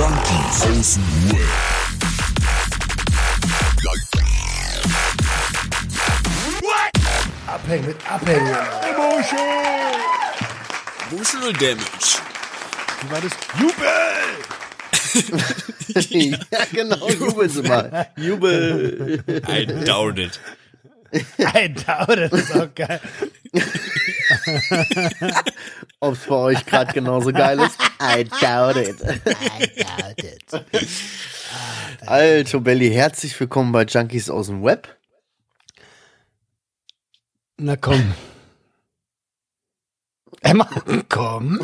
Junkies aus dem Web. Abhängen mit Abhängen. Emotional Damage. Wie war das? Jubel! ja, genau, jubeln Sie mal. Jubel. I doubt it. Ein Dauer, das ist auch geil. Ob es bei euch gerade genauso geil ist? I doubt it. I doubt it. Alto Belly, herzlich willkommen bei Junkies aus dem Web. Na komm. Emma, komm.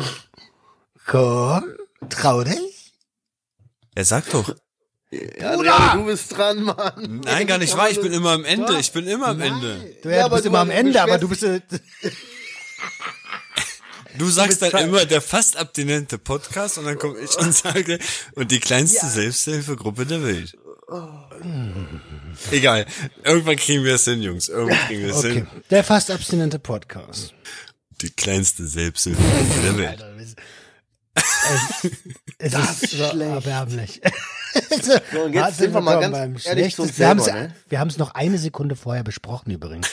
Komm. Trau dich. Er sagt doch. Ja, Adrian, du bist dran, Mann. Nein, gar nicht wahr. Ich bin immer am Ende. Ich bin immer am Ende. Du, ja, Ja, du aber bist du immer am Ende, aber du bist. Du sagst dann immer der fast abstinente Podcast und dann komme ich und sage, und die kleinste Selbsthilfegruppe der Welt. Egal. Irgendwann kriegen wir es hin, Jungs. Irgendwann kriegen wir es okay. hin. Der fast abstinente Podcast. Die kleinste Selbsthilfegruppe der Welt. Alter, es, es ist ist so schlecht. erbärmlich. So, und jetzt sind wir mal ganz ehrlich zu uns selber, ne? Wir haben es noch eine Sekunde vorher besprochen übrigens.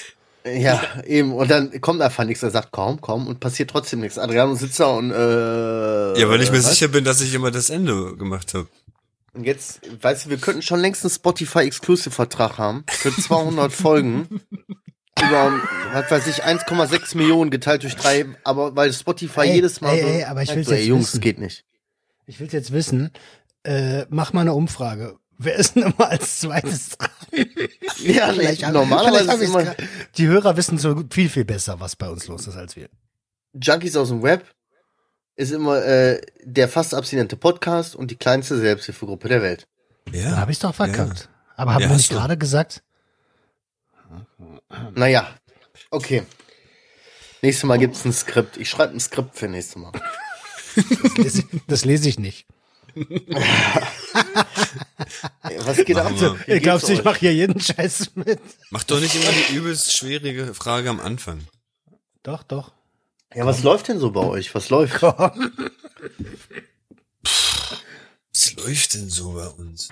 Ja, eben. Und dann kommt einfach nichts. Er sagt, komm, komm, und passiert trotzdem nichts. Adriano sitzt da und, äh. Ja, weil ich mir was? sicher bin, dass ich immer das Ende gemacht habe. Und jetzt, weißt du, wir könnten schon längst einen Spotify-Exclusive-Vertrag haben. Für 200 Folgen. Über, was weiß ich, 1,6 Millionen geteilt durch drei, aber weil Spotify Ey, jedes Mal ey, so, ey, aber ich will's so, ey, jetzt Jungs, wissen. geht nicht. Ich will jetzt wissen, äh, mach mal eine Umfrage. Wer ist denn immer als zweites dran? Ja, Vielleicht normalerweise vielleicht ist immer Die Hörer wissen so viel, viel besser, was bei uns los ist, als wir. Junkies aus dem Web ist immer äh, der fast abstinente Podcast und die kleinste Selbsthilfegruppe der Welt. Da Ja. habe ich doch verkackt. Aber haben Ja, wir nicht gerade gesagt? Naja, okay. Nächstes Mal gibt's ein Skript. Ich schreibe ein Skript für nächstes Mal. Das lese ich, das lese ich nicht. Was geht ab? Wir. Wie Ich glaubst ich mache hier jeden Scheiß mit? Mach doch nicht immer die übelst schwierige Frage am Anfang. Doch, doch. Ja, was läuft denn so bei euch? Was läuft? Was läuft denn so bei uns?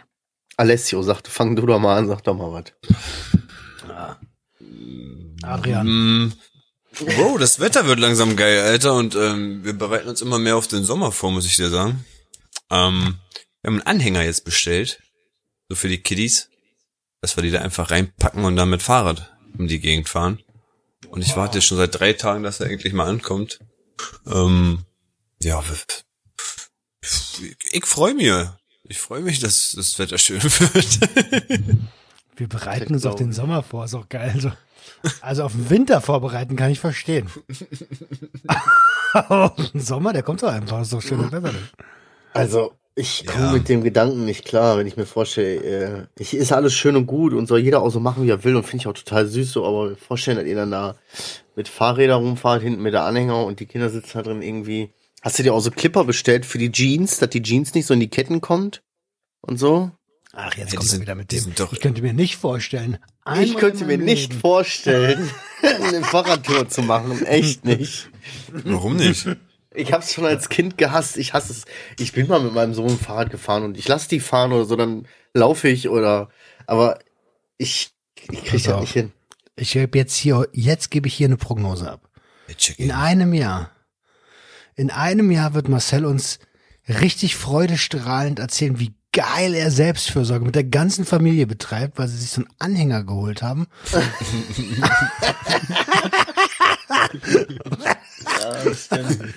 Alessio sagte, fang du doch mal an, sag doch mal was. Adrian. Mm, Bro, das Wetter wird langsam geil, Alter, und ähm, wir bereiten uns immer mehr auf den Sommer vor, muss ich dir sagen. Ähm, wir haben einen Anhänger jetzt bestellt, so für die Kiddies, dass wir die da einfach reinpacken und dann mit Fahrrad um die Gegend fahren. Und ich warte schon seit drei Tagen, dass er endlich mal ankommt. Ähm, ja, ich freue mich. Ich freue mich, dass das Wetter schön wird. Wir bereiten uns auf den Sommer vor, ist auch geil. Also, also auf den Winter vorbereiten kann ich verstehen. Aber auf den Sommer, der kommt doch einfach, ist doch schönes Wetter. Also, ich komme Ja. mit dem Gedanken nicht klar, wenn ich mir vorstelle, äh, ich ist alles schön und gut und soll jeder auch so machen, wie er will und finde ich auch total süß so, aber mir vorstellen, dass ihr dann da mit Fahrrädern rumfahrt, hinten mit der Anhänger und die Kinder sitzen da drin irgendwie. Hast du dir auch so Clipper bestellt für die Jeans, dass die Jeans nicht so in die Ketten kommt? Und so? Ach, jetzt Ja, kommt er wieder mit dem. doch- ich könnte mir nicht vorstellen. ich könnte mir meinem nicht Leben- vorstellen, eine Fahrradtour zu machen. Echt nicht. Warum nicht? Ich hab's schon als Kind gehasst. Ich hasse es. Ich bin mal mit meinem Sohn Fahrrad gefahren und ich lasse die fahren oder so, dann laufe ich oder. Aber ich, ich krieg Pass das auf. nicht hin. Ich gebe jetzt hier, jetzt gebe ich hier eine Prognose ab. In it. einem Jahr, in einem Jahr wird Marcel uns richtig freudestrahlend erzählen, wie geil er Selbstfürsorge mit der ganzen Familie betreibt, weil sie sich so einen Anhänger geholt haben. Ja, das stimmt.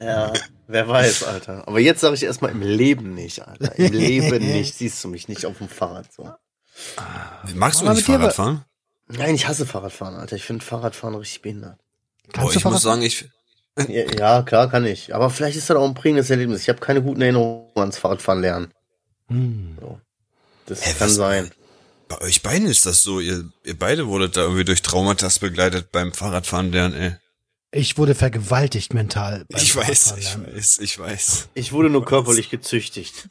ja, wer weiß, Alter. Aber jetzt sage ich erstmal im Leben nicht, Alter. Im Leben nicht. Siehst du mich nicht auf dem Fahrrad so. Magst du nicht mit dir Fahrrad war- fahren? Nein, ich hasse Fahrradfahren, Alter. Ich finde Fahrradfahren richtig behindert. Kannst Boah, du ich muss Fahrrad sagen, ich, Ja, ja, klar kann ich. Aber vielleicht ist das auch ein prägendes Erlebnis. Ich habe keine guten Erinnerungen ans Fahrradfahren lernen. Hm. Das Hä, kann was- sein. Bei euch beiden ist das so. Ihr, ihr beide wurdet da irgendwie durch Traumata begleitet beim Fahrradfahren lernen, ey. Ich wurde vergewaltigt mental. beim Ich weiß, ich weiß, ich weiß. Ich wurde nur körperlich gezüchtigt.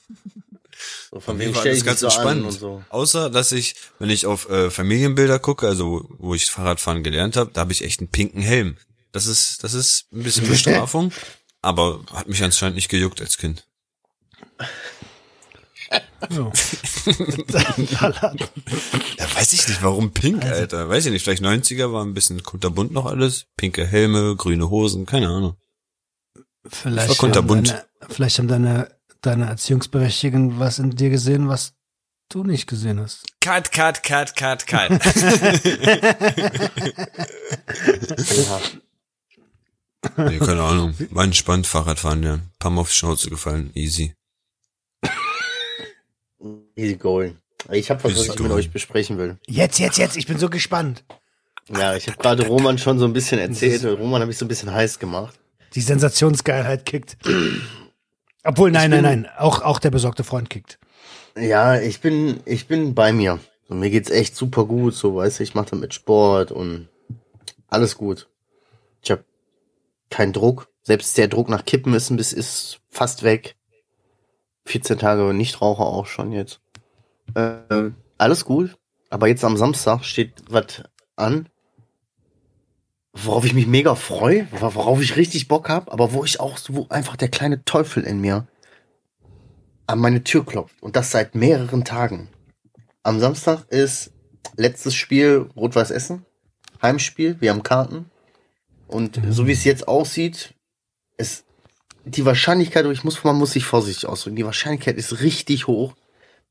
So, von Mir wem war stell das ich ganz so an entspannt. und so. Außer, dass ich, wenn ich auf äh, Familienbilder gucke, also wo, wo ich Fahrradfahren gelernt habe, da habe ich echt einen pinken Helm. Das ist, das ist ein bisschen Bestrafung, aber hat mich anscheinend nicht gejuckt als Kind. So. Ja, weiß ich nicht, warum pink, Also Alter. Weiß ich nicht, vielleicht 90er war ein bisschen kunterbunt noch alles. Pinke Helme, grüne Hosen, keine Ahnung. Vielleicht, war kunterbunt. haben deine, vielleicht haben deine, deine Erziehungsberechtigten was in dir gesehen, was du nicht gesehen hast. Cut, cut, cut, cut, cut. Ja. nee, keine Ahnung. War entspannt, Fahrradfahren, ja. Ein paar Mal auf die Schnauze gefallen, easy. Easy going. Ich habe was, was ich mit euch besprechen will. Jetzt, jetzt, jetzt, ich bin so gespannt. Ja, ich habe gerade Roman schon so ein bisschen erzählt. Roman habe ich so ein bisschen heiß gemacht. Die Sensationsgeilheit kickt. Obwohl, nein, nein, nein, auch, auch der besorgte Freund kickt. Ja, ich bin, ich bin bei mir. So, mir geht's echt super gut. So, weißt du, ich mache damit Sport und alles gut. Ich habe keinen Druck. Selbst der Druck nach Kippen ist ein bisschen, ist fast weg. 14 Tage Nichtraucher auch schon jetzt. Ähm, alles gut. Aber jetzt am Samstag steht was an, worauf ich mich mega freue, worauf ich richtig Bock hab, aber wo ich auch, wo einfach der kleine Teufel in mir an meine Tür klopft. Und das seit mehreren Tagen. Am Samstag ist letztes Spiel Rot-Weiß Essen. Heimspiel. Wir haben Karten. Und so wie es jetzt aussieht, ist die Wahrscheinlichkeit, ich muss, man muss sich vorsichtig ausdrücken, die Wahrscheinlichkeit ist richtig hoch,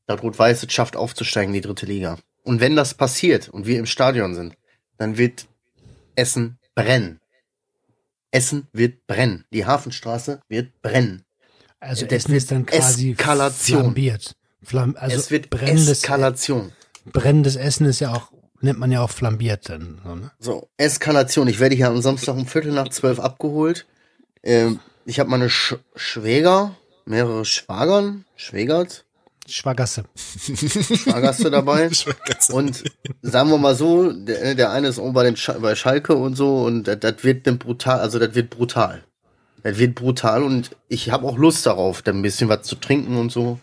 dass Rot-Weiß es schafft, aufzusteigen in die dritte Liga. Und wenn das passiert und wir im Stadion sind, dann wird Essen brennen. Essen wird brennen. Die Hafenstraße wird brennen. Also Das Essen ist dann quasi Eskalation. flambiert. Flam also es wird brennendes, Eskalation. brennendes Essen ist ja auch, nennt man ja auch flambiert dann. So, ne? So, Eskalation. Ich werde hier am Samstag um Viertel nach zwölf abgeholt. Ähm, ich habe meine Sch Schwäger, mehrere Schwagern, Schwägert, Schwagasse. Schwagerste dabei. Und sagen wir mal so, der, der eine ist oben bei, den Sch bei Schalke und so und das, wird dann brutal, also das wird brutal. Das wird brutal und ich habe auch Lust darauf, da ein bisschen was zu trinken und so.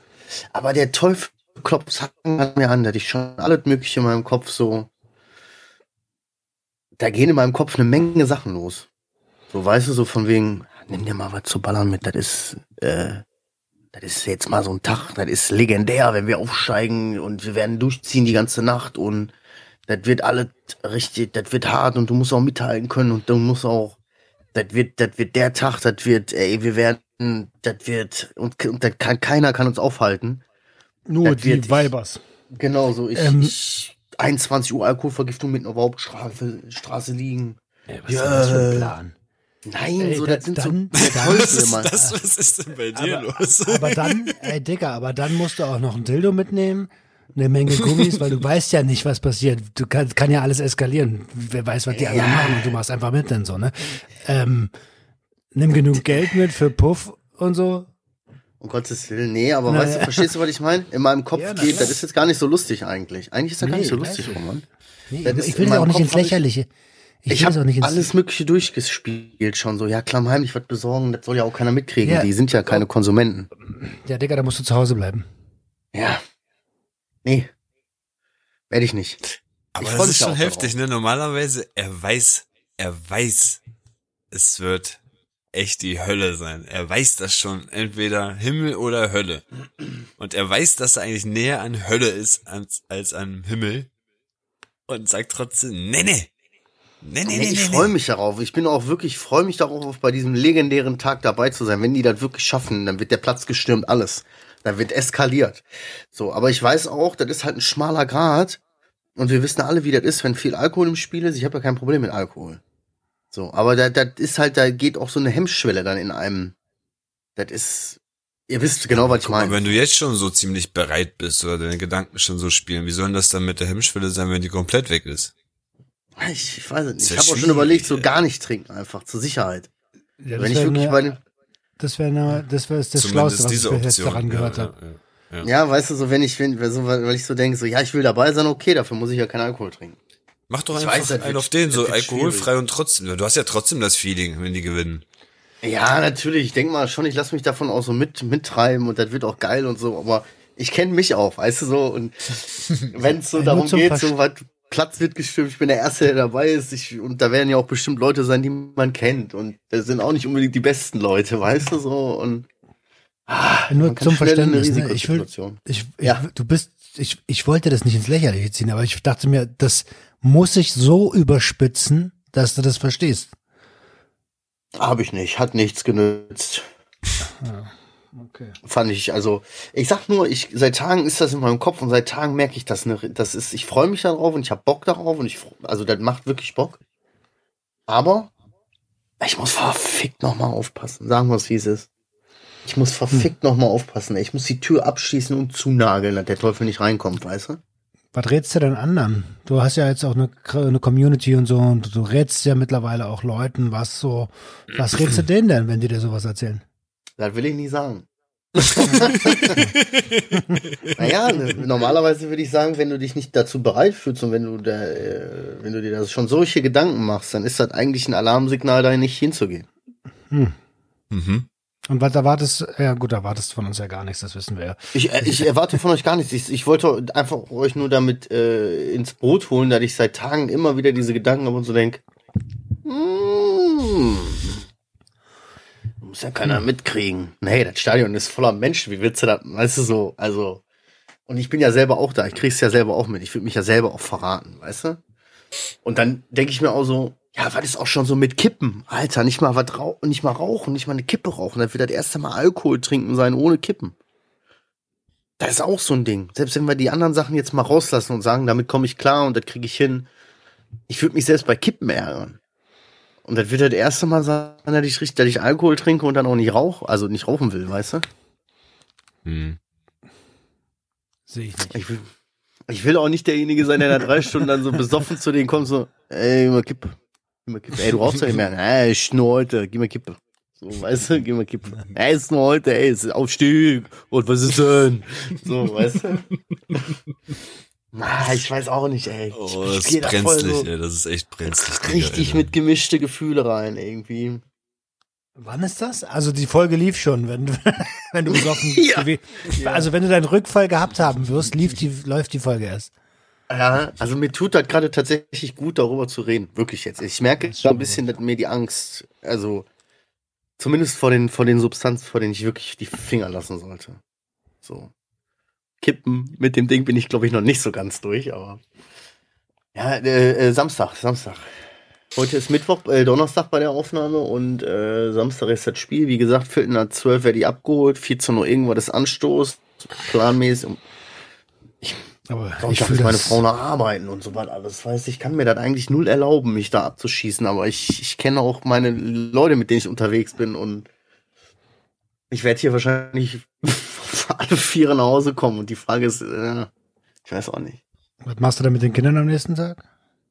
Aber der Teufel klopft an mir an, dass ich schon alles mögliche in meinem Kopf so. Da gehen in meinem Kopf eine Menge Sachen los. So weißt du, so von wegen, nimm dir mal was zu ballern mit, das ist, äh, das ist jetzt mal so ein Tag, das ist legendär, wenn wir aufsteigen und wir werden durchziehen die ganze Nacht und das wird alles richtig, das wird hart und du musst auch mithalten können und du musst auch, das wird, das wird der Tag, das wird, ey, wir werden, das wird, und, und das kann, keiner kann uns aufhalten. Nur Das wird- die Weibers. Genau so, ich, Ähm. ich 21 Uhr Alkoholvergiftung mitten auf der Hauptstraße Straße liegen. Ey, was ist denn das für ein Plan? Nein, Ey, so, da- das sind dann- so dann- Was ist das? Was ist denn bei dir Aber, los? aber dann, ey Digga, aber dann musst du auch noch ein Dildo mitnehmen, eine Menge Gummis, weil du weißt ja nicht, was passiert. Du kann, kann ja alles eskalieren. Wer weiß, was die anderen Ja. machen und du machst einfach mit dann so, ne? Ähm, nimm genug Geld mit für Puff und so. Um Gottes Willen, nee, aber Na, weißt du, ja. verstehst du, was ich meine? In meinem Kopf Ja, geht, klar. das ist jetzt gar nicht so lustig eigentlich. Eigentlich ist das gar Nee, nicht so lustig. Roman. Nee, Das ich, will ja auch nicht ins hab ich- Lächerliche. Ich, Ich, habe auch nicht ins alles Mögliche durchgespielt schon so. Ja, klammheimlich was besorgen, das soll ja auch keiner mitkriegen. Ja. Die sind ja keine Konsumenten. Ja, Digga, da musst du zu Hause bleiben. Ja. Nee. Werde ich nicht. Aber Ich das ist schon heftig, ne? Normalerweise, er weiß, er weiß, es wird echt die Hölle sein. Er weiß das schon. Entweder Himmel oder Hölle. Und er weiß, dass er eigentlich näher an Hölle ist als, als an Himmel. Und sagt trotzdem, nee, nee. Nee, nee, Nee, nee, ich freue mich darauf. Ich bin auch wirklich, freue mich darauf, bei diesem legendären Tag dabei zu sein. Wenn die das wirklich schaffen, dann wird der Platz gestürmt, alles. Dann wird eskaliert. So, aber ich weiß auch, das ist halt ein schmaler Grad. Und wir wissen alle, wie das ist, wenn viel Alkohol im Spiel ist. Ich habe ja kein Problem mit Alkohol. So, aber da, das ist halt, da geht auch so eine Hemmschwelle dann in einem. Das ist, ihr wisst genau, was ich Guck mal, meine. wenn du jetzt schon so ziemlich bereit bist oder deine Gedanken schon so spielen, wie sollen das dann mit der Hemmschwelle sein, wenn die komplett weg ist? Ich, ich weiß es nicht. Ich habe auch schon schwierig, überlegt, so gar nicht trinken, einfach zur Sicherheit. Ja, das wenn ich wirklich eine- bei den, Das wäre eine- das, wär das Schlauste, was ich jetzt daran gehört ja, habe. ja, ja, ja. Ja, weißt du, so wenn ich, wenn, so, weil ich so denke, so, ja, ich will dabei sein, okay, dafür muss ich ja keinen Alkohol trinken. Mach doch Ich einfach weiß, einen wird- auf den, so alkoholfrei und trotzdem. Du hast ja trotzdem das Feeling, wenn die gewinnen. Ja, natürlich, ich denke mal schon, ich lasse mich davon auch so mit, mittreiben und das wird auch geil und so, aber ich kenne mich auch, weißt du so, und wenn es so darum geht, so was Platz wird gestimmt, ich bin der Erste, der dabei ist, ich, und da werden ja auch bestimmt Leute sein, die man kennt und das sind auch nicht unbedingt die besten Leute, weißt du so, und Nur man kann zum Verständnis. Ne? Ich will, ich, ich, Ja. du bist, ich, ich wollte das nicht ins Lächerliche ziehen, aber ich dachte mir, das muss ich so überspitzen, dass du das verstehst. Habe ich nicht, hat nichts genützt. Okay. Fand ich, also, ich sag nur, ich, seit Tagen ist das in meinem Kopf und seit Tagen merke ich das, ne, das ist, ich freue mich darauf und ich habe Bock darauf und ich, also, das macht wirklich Bock. Aber, ich muss verfickt nochmal aufpassen, sagen wir es, wie es ist. Ich muss verfickt noch nochmal aufpassen, ich muss die Tür abschließen und zunageln, dass der Teufel nicht reinkommt, weißt du? Was rätst du denn anderen? Du hast ja jetzt auch eine, eine Community und so und du rätst ja mittlerweile auch Leuten, was so, was rätst du denen denn, wenn die dir sowas erzählen? Das will ich nicht sagen. naja, ne, normalerweise würde ich sagen, wenn du dich nicht dazu bereit fühlst und wenn du da, äh, wenn du dir das schon solche Gedanken machst, dann ist das eigentlich ein Alarmsignal, da nicht hinzugehen. Mhm. Und was erwartest, ja gut, erwartest von uns ja gar nichts, das wissen wir ja. Ich, äh, ich erwarte von euch gar nichts. Ich, ich wollte einfach euch nur damit äh, ins Boot holen, dass ich seit Tagen immer wieder diese Gedanken habe und so denk, mm, muss ja keiner mitkriegen. Nee, das Stadion ist voller Menschen. Wie willst du das, weißt du so, also, und ich bin ja selber auch da. Ich krieg's ja selber auch mit. Ich würde mich ja selber auch verraten, weißt du? Und dann denke ich mir auch so, ja, was ist auch schon so mit Kippen? Alter, nicht mal was rauchen, nicht mal rauchen, nicht mal eine Kippe rauchen. Das wird das erste Mal Alkohol trinken sein ohne Kippen. Das ist auch so ein Ding. Selbst wenn wir die anderen Sachen jetzt mal rauslassen und sagen, damit komme ich klar und das kriege ich hin. Ich würde mich selbst bei Kippen ärgern. Und das wird das erste Mal sein, dass ich, richtig- dass ich Alkohol trinke und dann auch nicht rauche, also nicht rauchen will, weißt du? Mhm. Sehe ich nicht. Ich will, ich will auch nicht derjenige sein, der da drei Stunden dann so besoffen zu denen kommt, so, ey, gib mal Kippe. Gib mal Kippe. Ey, du rauchst ja nicht mehr. Ey, ich nur heute, gib mal Kippe. So, weißt du, gib mal Kippe. Ey, ist nur heute, ey, ist Aufstieg. Und was ist denn? So, weißt du? Ah, ich weiß auch nicht, ey. Oh, ich, das ich ist brenzlig, so ey. Das ist echt brenzlig. Digga, richtig Alter. mit gemischte Gefühle rein, irgendwie. Wann ist das? Also die Folge lief schon, wenn du, wenn du besoffen Ja. Also wenn du deinen Rückfall gehabt haben wirst, lief die, läuft die Folge erst. Ja, also mir tut das gerade tatsächlich gut, darüber zu reden. Wirklich jetzt. Ich merke so ein bisschen, dass mir die Angst, also zumindest vor den, vor den Substanzen, vor denen ich wirklich die Finger lassen sollte. So. Kippen mit dem Ding bin ich, glaube ich, noch nicht so ganz durch, aber. Ja, äh, äh, Samstag, Samstag. Heute ist Mittwoch, äh, Donnerstag bei der Aufnahme und äh, Samstag ist das Spiel. Wie gesagt, Viertel nach zwölf werde ich abgeholt, 14 Uhr irgendwas ist Anstoß, planmäßig. Und Aber ich ist meine das, Frau noch arbeiten und so was alles. Weißt ich kann mir das eigentlich null erlauben, mich da abzuschießen, aber ich, ich kenne auch meine Leute, mit denen ich unterwegs bin und ich werde hier wahrscheinlich alle Viere nach Hause kommen und die Frage ist, äh, ich weiß auch nicht. Was machst du denn mit den Kindern am nächsten Tag?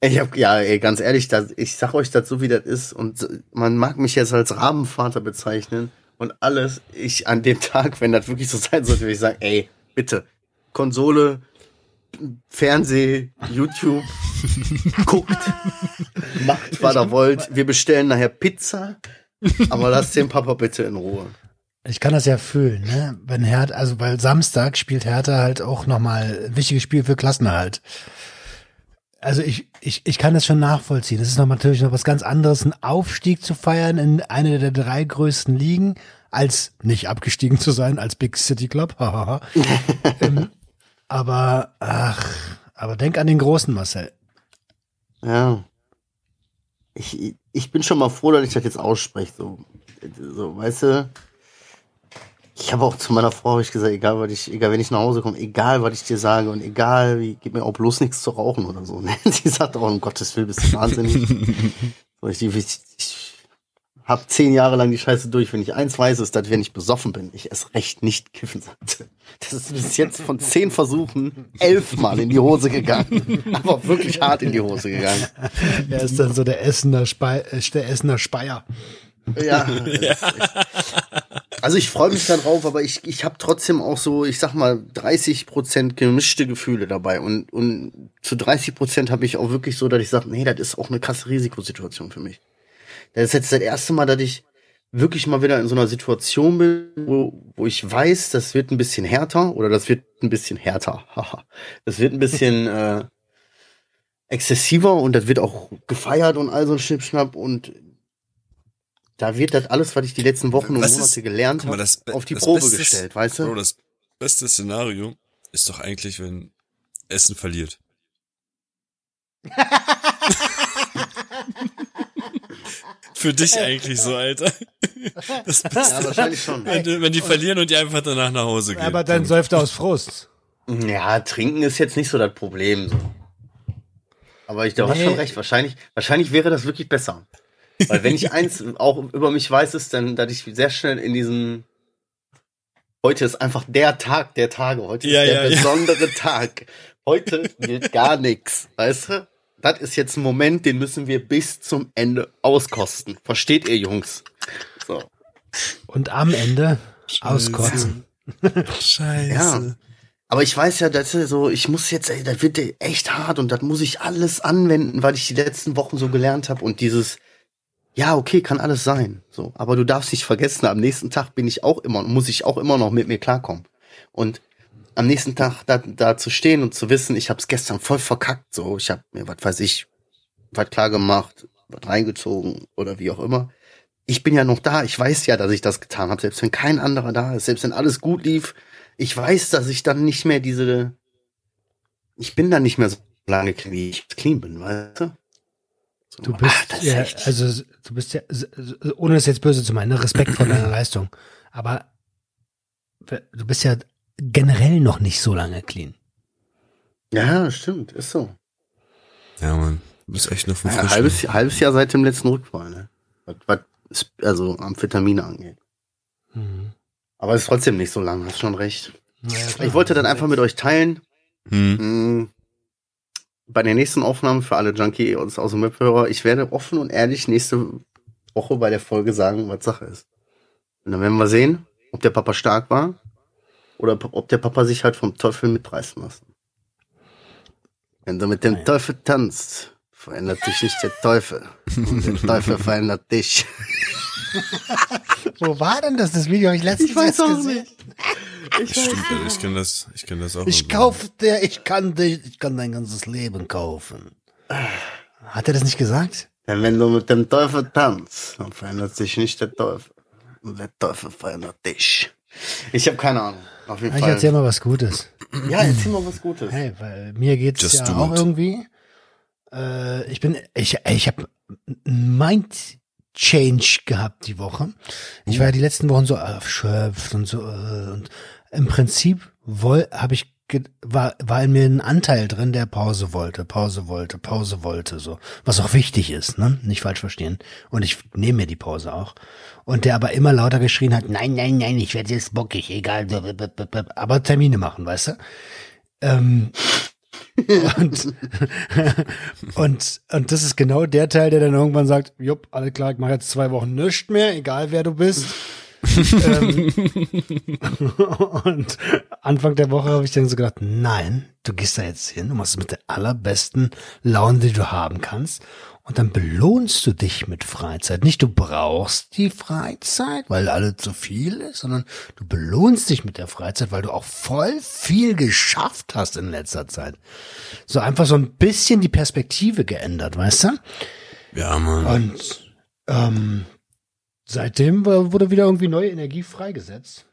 Ich hab, ja, ey, ganz ehrlich, das, ich sag euch das so, wie das ist und man mag mich jetzt als Rabenvater bezeichnen und alles. Ich an dem Tag, wenn das wirklich so sein sollte, würde ich sagen, ey, bitte, Konsole, Fernseh, YouTube, guckt, macht, was ihr wollt. Wir bestellen nachher Pizza, aber lasst den Papa bitte in Ruhe. Ich kann das ja fühlen, ne? Wenn Hertha, also weil Samstag spielt Hertha halt auch nochmal ein wichtiges Spiel für Klassenerhalt. Also ich, ich, ich kann das schon nachvollziehen. Es ist noch natürlich noch was ganz anderes, einen Aufstieg zu feiern in eine der drei größten Ligen, als nicht abgestiegen zu sein, als Big City Club. ähm, aber, ach, aber denk an den großen Marcel. Ja. Ich, ich bin schon mal froh, dass ich das jetzt ausspreche. So, so weißt du, ich habe auch zu meiner Frau hab ich gesagt, egal was ich, egal wenn ich nach Hause komme, egal was ich dir sage und egal wie, gib mir auch bloß nichts zu rauchen oder so. Ne? Sie sagt auch, um Gottes Willen, bist du wahnsinnig. so, ich, ich, ich habe zehn Jahre lang die Scheiße durch. Wenn ich eins weiß, ist, dass wenn ich besoffen bin, ich erst recht nicht kiffen sollte. Das ist bis jetzt von zehn Versuchen elfmal in die Hose gegangen. Aber wirklich hart in die Hose gegangen. Er ist dann so der Essener, Spei äh, der Essener Speier. Ja. echt- Also ich freue mich darauf, aber ich, ich habe trotzdem auch so, ich sag mal, 30 Prozent gemischte Gefühle dabei. Und, und zu 30 Prozent habe ich auch wirklich so, dass ich sage, nee, das ist auch eine krasse Risikosituation für mich. Das ist jetzt das erste Mal, dass ich wirklich mal wieder in so einer Situation bin, wo, wo ich weiß, das wird ein bisschen härter oder das wird ein bisschen härter. Haha. das wird ein bisschen äh, exzessiver und das wird auch gefeiert und all so ein Schnippschnapp und da wird das alles, was ich die letzten Wochen und Was Monate ist- gelernt habe, auf die Probe Beste ist- gestellt, weißt du? Bro, das beste Szenario ist doch eigentlich, wenn Essen verliert. Für dich eigentlich so, Alter. Das Beste, ja, wahrscheinlich schon. wenn, die- wenn die verlieren und die einfach danach nach Hause gehen. Aber dann säuft er aus Frust. Ja, trinken ist jetzt nicht so das Problem. So. Aber ich, du hast Nee. schon recht. Wahrscheinlich, wahrscheinlich wäre das wirklich besser. Weil wenn ich eins auch über mich weiß, ist dann, dass ich sehr schnell in diesen Heute ist einfach der Tag der Tage. Heute Ja, ist ja, der ja. besondere Tag. Heute gilt gar nichts. Weißt du? Das ist jetzt ein Moment, den müssen wir bis zum Ende auskosten. Versteht ihr, Jungs? So. Und am Ende auskotzen. Scheiße. Ja. Aber ich weiß ja, dass so, ich muss jetzt, ey, das wird echt hart und das muss ich alles anwenden, weil ich die letzten Wochen so gelernt habe und dieses, ja, okay, kann alles sein, so. Aber du darfst nicht vergessen, am nächsten Tag bin ich auch immer, muss ich auch immer noch mit mir klarkommen. Und am nächsten Tag da, da zu stehen und zu wissen, ich habe es gestern voll verkackt, so, ich habe mir, was weiß ich, was klar gemacht, was reingezogen oder wie auch immer. Ich bin ja noch da, ich weiß ja, dass ich das getan habe, selbst wenn kein anderer da ist, selbst wenn alles gut lief, ich weiß, dass ich dann nicht mehr diese, ich bin dann nicht mehr so lange wie ich clean bin, weißt du? So, Du bist, ah, ja, also du bist ja, ohne es jetzt böse zu meinen, ne, Respekt vor deiner Leistung. Aber du bist ja generell noch nicht so lange clean. ja, stimmt, ist so. Ja, Mann. Du bist echt noch vom Ja, halbes, halbes Jahr seit dem letzten Rückfall, ne? Was, was also Amphetamine angeht. Mhm. Aber es ist trotzdem nicht so lang, hast schon recht. Klar. Ich wollte dann einfach mit euch teilen, Hm. Bei der nächsten Aufnahme für alle Junkie und aus dem Webhörer, ich werde offen und ehrlich nächste Woche bei der Folge sagen, was Sache ist. Und dann werden wir sehen, ob der Papa stark war oder ob der Papa sich halt vom Teufel mitreißen lassen. Wenn du mit dem Teufel tanzt, verändert sich nicht der Teufel. Und der Teufel verändert dich. Wo war denn das, das Video? Ich letztens Ich weiß auch gesehen. nicht. Ich Stimmt, Alter, ich kenn das, ich kenn das auch. Ich noch. kauf dir, ich kann dich, ich kann dein ganzes Leben kaufen. Hat er das nicht gesagt? Denn wenn du mit dem Teufel tanzt, dann verändert sich nicht der Teufel. Und der Teufel verändert dich. Ich habe keine Ahnung. Auf jeden Ich Fall. erzähl mal was Gutes. Ja, erzähl mal was Gutes. Hey, weil mir geht's Just ja auch it. irgendwie. Äh, ich bin, ich, ich habe Mind Change gehabt die Woche. Ich war ja die letzten Wochen so erschöpft und so äh, und im Prinzip habe ich war war in mir ein Anteil drin, der Pause wollte, Pause wollte, Pause wollte, so was auch wichtig ist, ne? Nicht falsch verstehen. Und ich nehme mir die Pause auch. Und der aber immer lauter geschrien hat: Nein, nein, nein, ich werde jetzt bockig, egal, aber Termine machen, weißt du? Ähm, und, und, und das ist genau der Teil, der dann irgendwann sagt, jupp, alle klar, ich mache jetzt zwei Wochen nichts mehr, egal wer du bist. Ähm, und Anfang der Woche habe ich dann so gedacht, nein, du gehst da jetzt hin, du machst es mit der allerbesten Laune, die du haben kannst. Und dann belohnst du dich mit Freizeit. Nicht du brauchst die Freizeit, weil alles zu viel ist, sondern du belohnst dich mit der Freizeit, weil du auch voll viel geschafft hast in letzter Zeit. So einfach so ein bisschen die Perspektive geändert, weißt du? Ja, Mann. Und ähm, seitdem wurde wieder irgendwie neue Energie freigesetzt.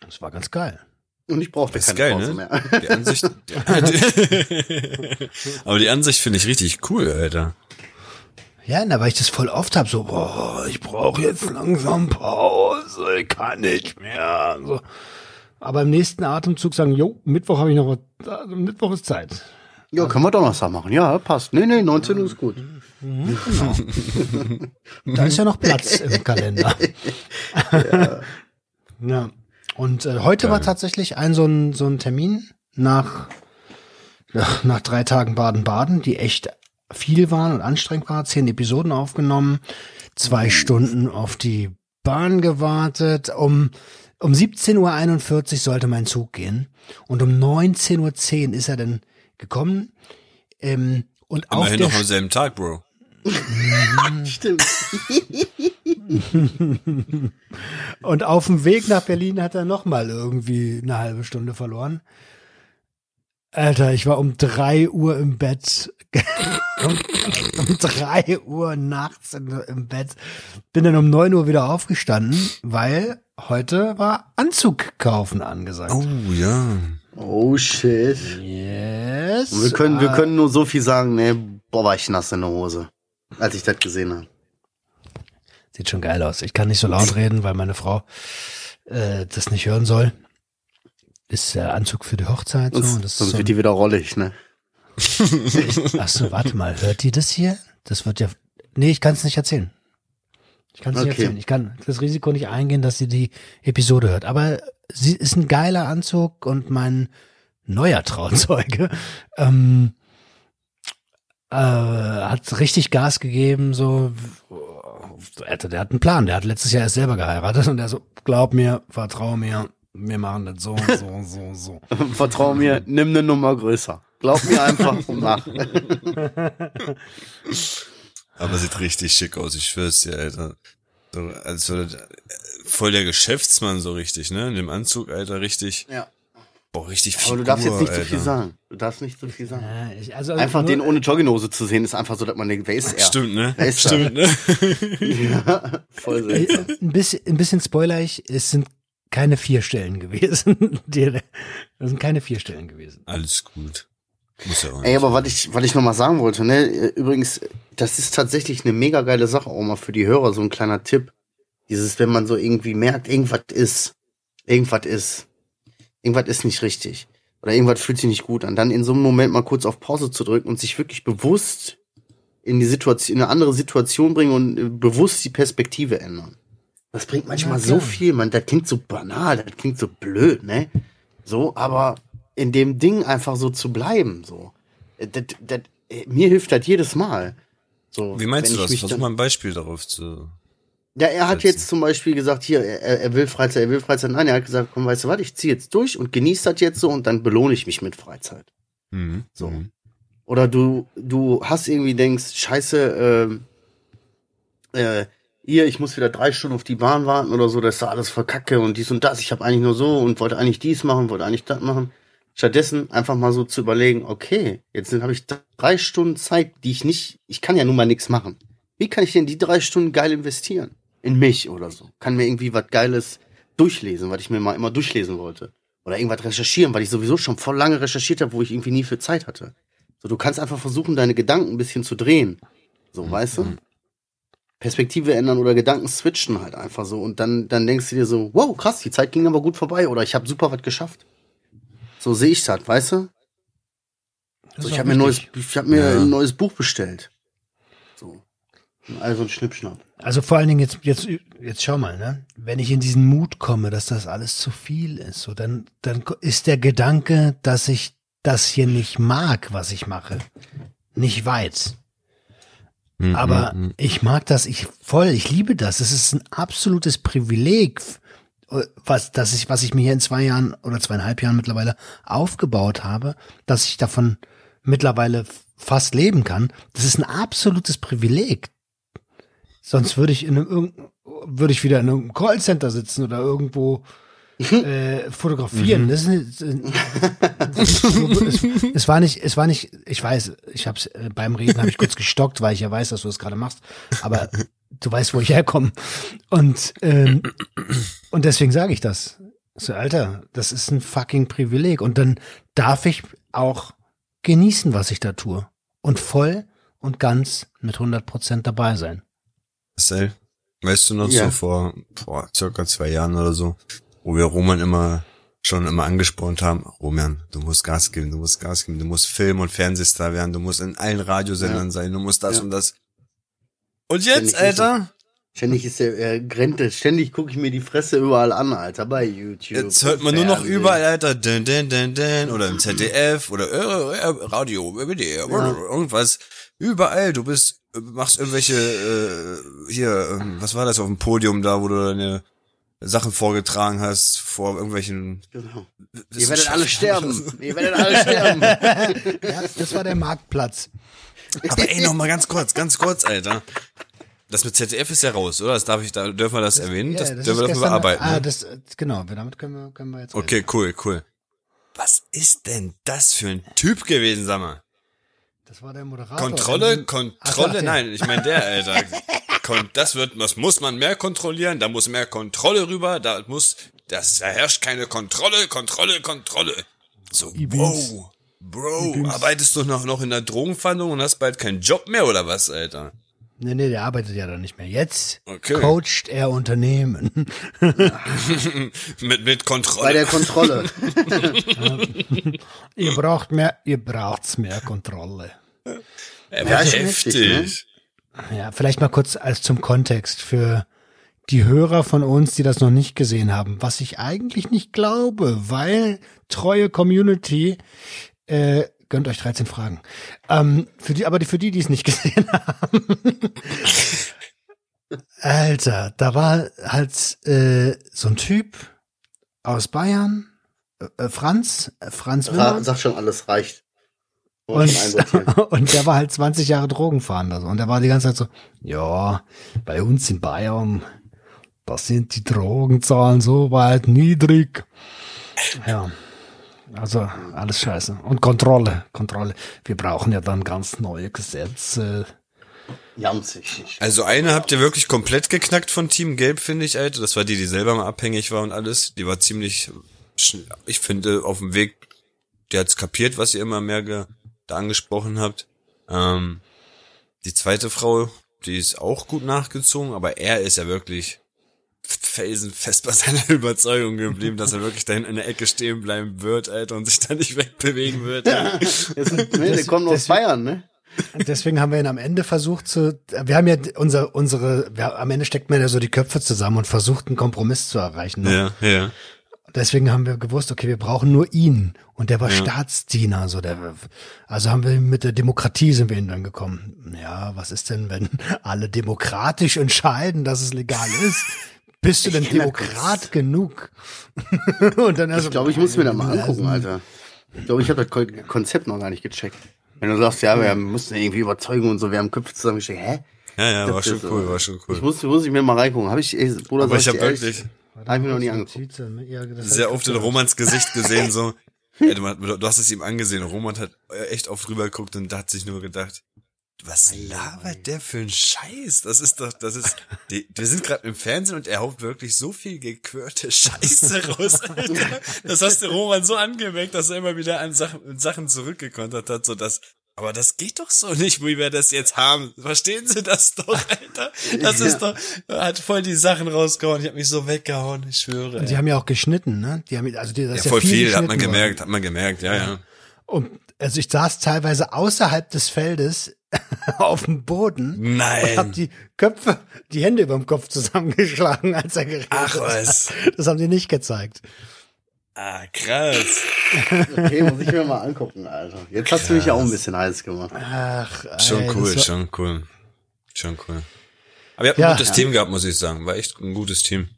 Das war ganz geil. Und ich brauchte keine geil, Pause ne? mehr. Die Ansicht. Die, aber die Ansicht finde ich richtig cool, Alter. Ja, na, weil ich das voll oft hab, so, boah, ich brauche jetzt langsam Pause, ich kann nicht mehr. So. Aber im nächsten Atemzug sagen, jo, Mittwoch habe ich noch was, also Mittwoch ist Zeit. Ja, können wir Donnerstag machen. Ja, passt. Nee, nee, 19 Uhr ist gut. Da ist ja noch Platz im Kalender. ja. Und äh, heute war tatsächlich ein so ein, so ein Termin nach, nach, nach drei Tagen Baden-Baden, die echt viel waren und anstrengend waren. Zehn Episoden aufgenommen, zwei Stunden auf die Bahn gewartet. Um, um 17.41 Uhr sollte mein Zug gehen. Und um 19.10 Uhr ist er dann gekommen. Ähm, und auf Immerhin der noch am selben Tag, Bro. Stimmt. Und auf dem Weg nach Berlin hat er noch mal irgendwie eine halbe Stunde verloren. Alter, ich war um drei Uhr im Bett. um, um drei Uhr nachts im Bett. Bin dann um neun Uhr wieder aufgestanden, weil heute war Anzug kaufen angesagt. Oh, ja. Oh shit. Yes. Und wir können, wir Ah, können nur so viel sagen, ne, boah, war ich nass in der Hose, als ich das gesehen habe. Sieht schon geil aus. Ich kann nicht so laut reden, weil meine Frau äh, das nicht hören soll. Ist der Anzug für die Hochzeit so. Sonst, und Das sonst so wird die wieder rollig, ne? Ach so, warte mal, hört die das hier? Das wird ja. Nee, ich kann es nicht erzählen. Ich kann es nicht Okay. erzählen. Ich kann das Risiko nicht eingehen, dass sie die Episode hört. Aber sie ist ein geiler Anzug und mein neuer Trauzeuge ähm, äh, hat richtig Gas gegeben. So, Alter, der hat einen Plan. Der hat letztes Jahr erst selber geheiratet und der so, glaub mir, vertrau mir, wir machen das so, so, so, so. Vertrau mir, nimm eine Nummer größer. Glaub mir einfach und mach. Aber sieht richtig schick aus, ich schwör's dir, Alter. So, also, voll der Geschäftsmann so richtig, ne? In dem Anzug, Alter, richtig. Ja. Boah, richtig Aber Figur, du darfst jetzt nicht zu Alter. viel sagen. Du darfst nicht zu viel sagen. Ja, ich, also Einfach nur- den ohne Jogginghose zu sehen, ist einfach so, dass man denkt, wer ist er? Stimmt, ne? Wer ist Stimmt, ne? Ja, voll Äh, seltsam. Ein bisschen, ein bisschen spoiler ich, es sind keine vier Stellen gewesen. Das sind keine vier Stellen gewesen. Alles gut. Muss ja auch Ey, aber was ich, was ich noch mal sagen wollte, ne, übrigens, das ist tatsächlich eine mega geile Sache, auch mal für die Hörer, so ein kleiner Tipp. Dieses, wenn man so irgendwie merkt, irgendwas ist, irgendwas ist, irgendwas ist nicht richtig. Oder irgendwas fühlt sich nicht gut an, dann in so einem Moment mal kurz auf Pause zu drücken und sich wirklich bewusst in die Situation, in eine andere Situation bringen und äh, bewusst die Perspektive ändern. Das bringt manchmal Ja, so viel, man, das klingt so banal, das klingt so blöd, ne? So, aber in dem Ding einfach so zu bleiben, so. Äh, Das, das, äh, mir hilft das jedes Mal. So, Wie meinst du ich das? Versuch mal ein Beispiel darauf zu. Ja, er hat jetzt zum Beispiel gesagt, hier, er, er will Freizeit, er will Freizeit. Nein, er hat gesagt, komm, weißt du was, ich ziehe jetzt durch und genieße das jetzt so und dann belohne ich mich mit Freizeit. Mhm. So. Mhm. Oder du, du hast irgendwie denkst, scheiße, ähm, äh, hier, ich muss wieder drei Stunden auf die Bahn warten oder so, das ist alles verkacke und dies und das. Ich habe eigentlich nur so und wollte eigentlich dies machen, wollte eigentlich das machen. Stattdessen einfach mal so zu überlegen, okay, jetzt habe ich drei Stunden Zeit, die ich nicht, ich kann ja nun mal nichts machen. Wie kann ich denn die drei Stunden geil investieren? In mich oder so. Kann mir irgendwie was Geiles durchlesen, was ich mir mal immer durchlesen wollte. Oder irgendwas recherchieren, weil ich sowieso schon voll lange recherchiert habe, wo ich irgendwie nie für Zeit hatte. So, du kannst einfach versuchen, deine Gedanken ein bisschen zu drehen. So, weißt du? Perspektive ändern oder Gedanken switchen halt einfach so. Und dann, dann denkst du dir so, wow, krass, die Zeit ging aber gut vorbei oder ich habe super was geschafft. So sehe ich das, weißt du? So, ich habe mir, neues, ich hab mir Ja. ein neues Buch bestellt. So. Also ein Schnippschnapp. Also vor allen Dingen jetzt, jetzt, jetzt schau mal, ne? Wenn ich in diesen Mut komme, dass das alles zu viel ist, so dann, dann ist der Gedanke, dass ich das hier nicht mag, was ich mache, nicht weit. Mhm. Aber Mhm. ich mag das, ich voll, ich liebe das. Es ist ein absolutes Privileg, was, dass ich, was ich mir hier in zwei Jahren oder zweieinhalb Jahren mittlerweile aufgebaut habe, dass ich davon mittlerweile fast leben kann. Das ist ein absolutes Privileg. Sonst würde ich in einem würde ich wieder in einem Callcenter sitzen oder irgendwo äh, fotografieren. Das ist, äh, es, es war nicht, es war nicht, ich weiß, ich hab's äh, beim Reden habe ich kurz gestockt, weil ich ja weiß, dass du das gerade machst, aber du weißt, wo ich herkomme. Und ähm, und deswegen sage ich das. So, Alter, das ist ein fucking Privileg. Und dann darf ich auch genießen, was ich da tue. Und voll und ganz mit 100 Prozent dabei sein. Marcel, weißt du noch Ja. so vor boah, circa zwei Jahren oder so, wo wir Roman immer schon immer angespornt haben, Roman, du musst Gas geben, du musst Gas geben, du musst Film- und Fernsehstar werden, du musst in allen Radiosendern sein, du musst das Ja. und das. Und Ständig jetzt, Alter, Ständig ist der, er grennt, ständig gucke ich mir die Fresse überall an, Alter, bei YouTube. jetzt hört man nur noch überall, Alter, den, den, den, den, oder im ZDF oder äh, äh, Radio, WDR, irgendwas. Überall, du bist, äh, machst irgendwelche, äh, hier, ähm, was war das auf dem Podium da, wo du deine Sachen vorgetragen hast vor irgendwelchen Genau. Ihr werdet alle sterben. Ihr werdet alle sterben. Ja, das war der Marktplatz. Aber ey, noch mal ganz kurz, ganz kurz, Alter. Das mit ZDF ist ja raus, oder? Das darf ich, da dürfen wir das erwähnen. Ja, das, das dürfen wir gestern- bearbeiten. Ah, ne? das, genau, damit können wir, können wir jetzt reden. okay, cool, cool. Was ist denn das für ein Typ gewesen, sag mal? Das war der Moderator. Kontrolle, Kontrolle, ach nein, ich meine der, Alter. Das wird, das muss man mehr kontrollieren, da muss mehr Kontrolle rüber, da muss, das, da herrscht keine Kontrolle, Kontrolle, Kontrolle. So, wow, Bro, arbeitest du noch, noch in der Drogenfahndung und hast bald keinen Job mehr oder was, Alter? Nee, nee, der arbeitet ja dann nicht mehr. Jetzt Okay. coacht er Unternehmen. mit, mit Kontrolle. Bei der Kontrolle. ihr braucht mehr, ihr braucht's mehr Kontrolle. Er Ja, war ist heftig. heftig, Ja, vielleicht mal kurz als zum Kontext für die Hörer von uns, die das noch nicht gesehen haben, was ich eigentlich nicht glaube, weil treue Community, äh, gönnt euch 13 Fragen. Ähm, für die, aber die, für die, die es nicht gesehen haben. Alter, da war halt äh, so ein Typ aus Bayern, äh, Franz, äh, Franz Ra Wimmer. sag schon, alles reicht. Und, und der war halt 20 Jahre Drogenfahnder. so. Und der war die ganze Zeit so, ja, bei uns in Bayern, da sind die Drogenzahlen so weit niedrig. Ja, also alles scheiße. Und Kontrolle, Kontrolle. Wir brauchen ja dann ganz neue Gesetze. Ganz wichtig. Also eine habt ihr wirklich komplett geknackt von Team Gelb, finde ich, Alter. Das war die, die selber mal abhängig war und alles. Die war ziemlich, ich finde, auf dem Weg, die hat's kapiert, was ihr immer mehr ge, da angesprochen habt. Ähm, die zweite Frau, die ist auch gut nachgezogen, aber er ist ja wirklich felsenfest bei seiner Überzeugung geblieben, dass er wirklich da in der Ecke stehen bleiben wird, Alter, und sich da nicht wegbewegen wird. Alter. Jetzt, ne, der kommt aus Bayern, ne? Und deswegen haben wir ihn am Ende versucht zu, wir haben ja unser, unsere, wir, am Ende steckt man ja so die Köpfe zusammen und versucht einen Kompromiss zu erreichen. ne? Ja, ja. Deswegen haben wir gewusst, okay, wir brauchen nur ihn. Und der war Ja. Staatsdiener, so der, also haben wir mit der Demokratie sind wir ihn dann gekommen. Ja, was ist denn, wenn alle demokratisch entscheiden, dass es legal ist? Bist du denn kenn das Demokrat genug? Und dann also, Ich glaube, ich muss mir das mal angucken, Alter. Ich glaube, ich habe das Ko- Konzept noch gar nicht gecheckt. Wenn du sagst, ja, wir müssen irgendwie überzeugen und so, wir haben Köpfe zusammengesteckt, hä? Ja, ja, war Das schon ist, cool, äh, war schon cool. Ich muss, muss ich mir mal reingucken. Habe ich, ey, Bruder, Aber sag ich habe dir ehrlich, wirklich Hab ich mir noch nie angeguckt. sehr oft in Romans Gesicht gesehen, so. Ey, du, du hast es ihm angesehen. Roman hat echt oft rüber geguckt und hat sich nur gedacht, was labert der für ein Scheiß? Das ist doch, das ist, die, wir sind gerade im Fernsehen und er haut wirklich so viel gequirlte Scheiße raus, Alter. Das hast du Roman so angemerkt, dass er immer wieder an Sachen, Sachen zurückgekontert hat, so dass, aber das geht doch so nicht, wie wir das jetzt haben. Verstehen Sie das doch, Alter? Das ist doch, er hat voll die Sachen rausgehauen. Ich habe mich so weggehauen, ich schwöre. Und die haben ja auch geschnitten, ne? Die haben, also die, das Ja, ist ja voll viel, hat geschnitten man worden. gemerkt, hat man gemerkt, ja, ja. Und also ich saß teilweise außerhalb des Feldes auf dem Boden und Nein. hab die Köpfe, die Hände über dem Kopf zusammengeschlagen, als er geredet Ach hat. was. Das haben die nicht gezeigt. Ah, krass. Okay, muss ich mir mal angucken, Alter. Jetzt hast du mich ja auch ein bisschen heiß gemacht. Ach, Schon ey, cool, schon cool. Schon cool. Aber ihr habt Ja. ein gutes Ja. Team gehabt, muss ich sagen. War echt ein gutes Team.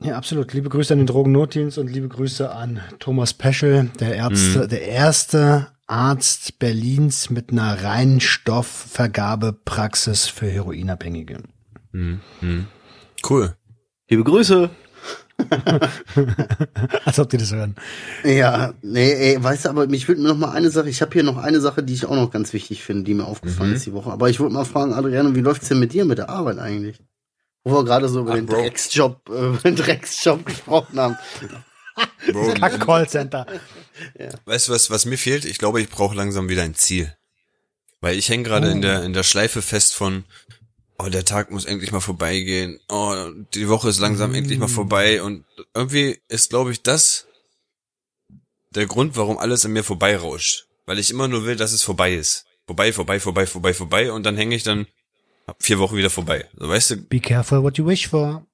Ja, absolut. Liebe Grüße an den Drogennotdienst und liebe Grüße an Thomas Peschel, der Ärzte, der erste Arzt Berlins mit einer Reinstoffvergabepraxis für Heroinabhängige. Cool. Liebe Grüße. Als ob die das hören. Ja, nee, ey, weißt du, aber mich würde noch mal eine Sache, ich habe hier noch eine Sache, die ich auch noch ganz wichtig finde, die mir aufgefallen Mhm. ist die Woche. Aber ich wollte mal fragen, Adriano, wie läuft's denn mit dir mit der Arbeit eigentlich? Wo wir gerade so über Ach, den Bro. Drecksjob, äh, über den Drecksjob gesprochen haben. Bro, Kack Callcenter. weißt du was, was mir fehlt? Ich glaube, ich brauche langsam wieder ein Ziel. Weil ich hänge gerade in der, in der Schleife fest von, oh, der Tag muss endlich mal vorbeigehen. Oh, die Woche ist langsam endlich mal vorbei. Und irgendwie ist, glaube ich, das der Grund, warum alles an mir vorbeirauscht. Weil ich immer nur will, dass es vorbei ist. Vorbei, vorbei, vorbei, vorbei, vorbei. Und dann hänge ich dann ab vier Wochen wieder vorbei. So, weißt du, Be careful what you wish for.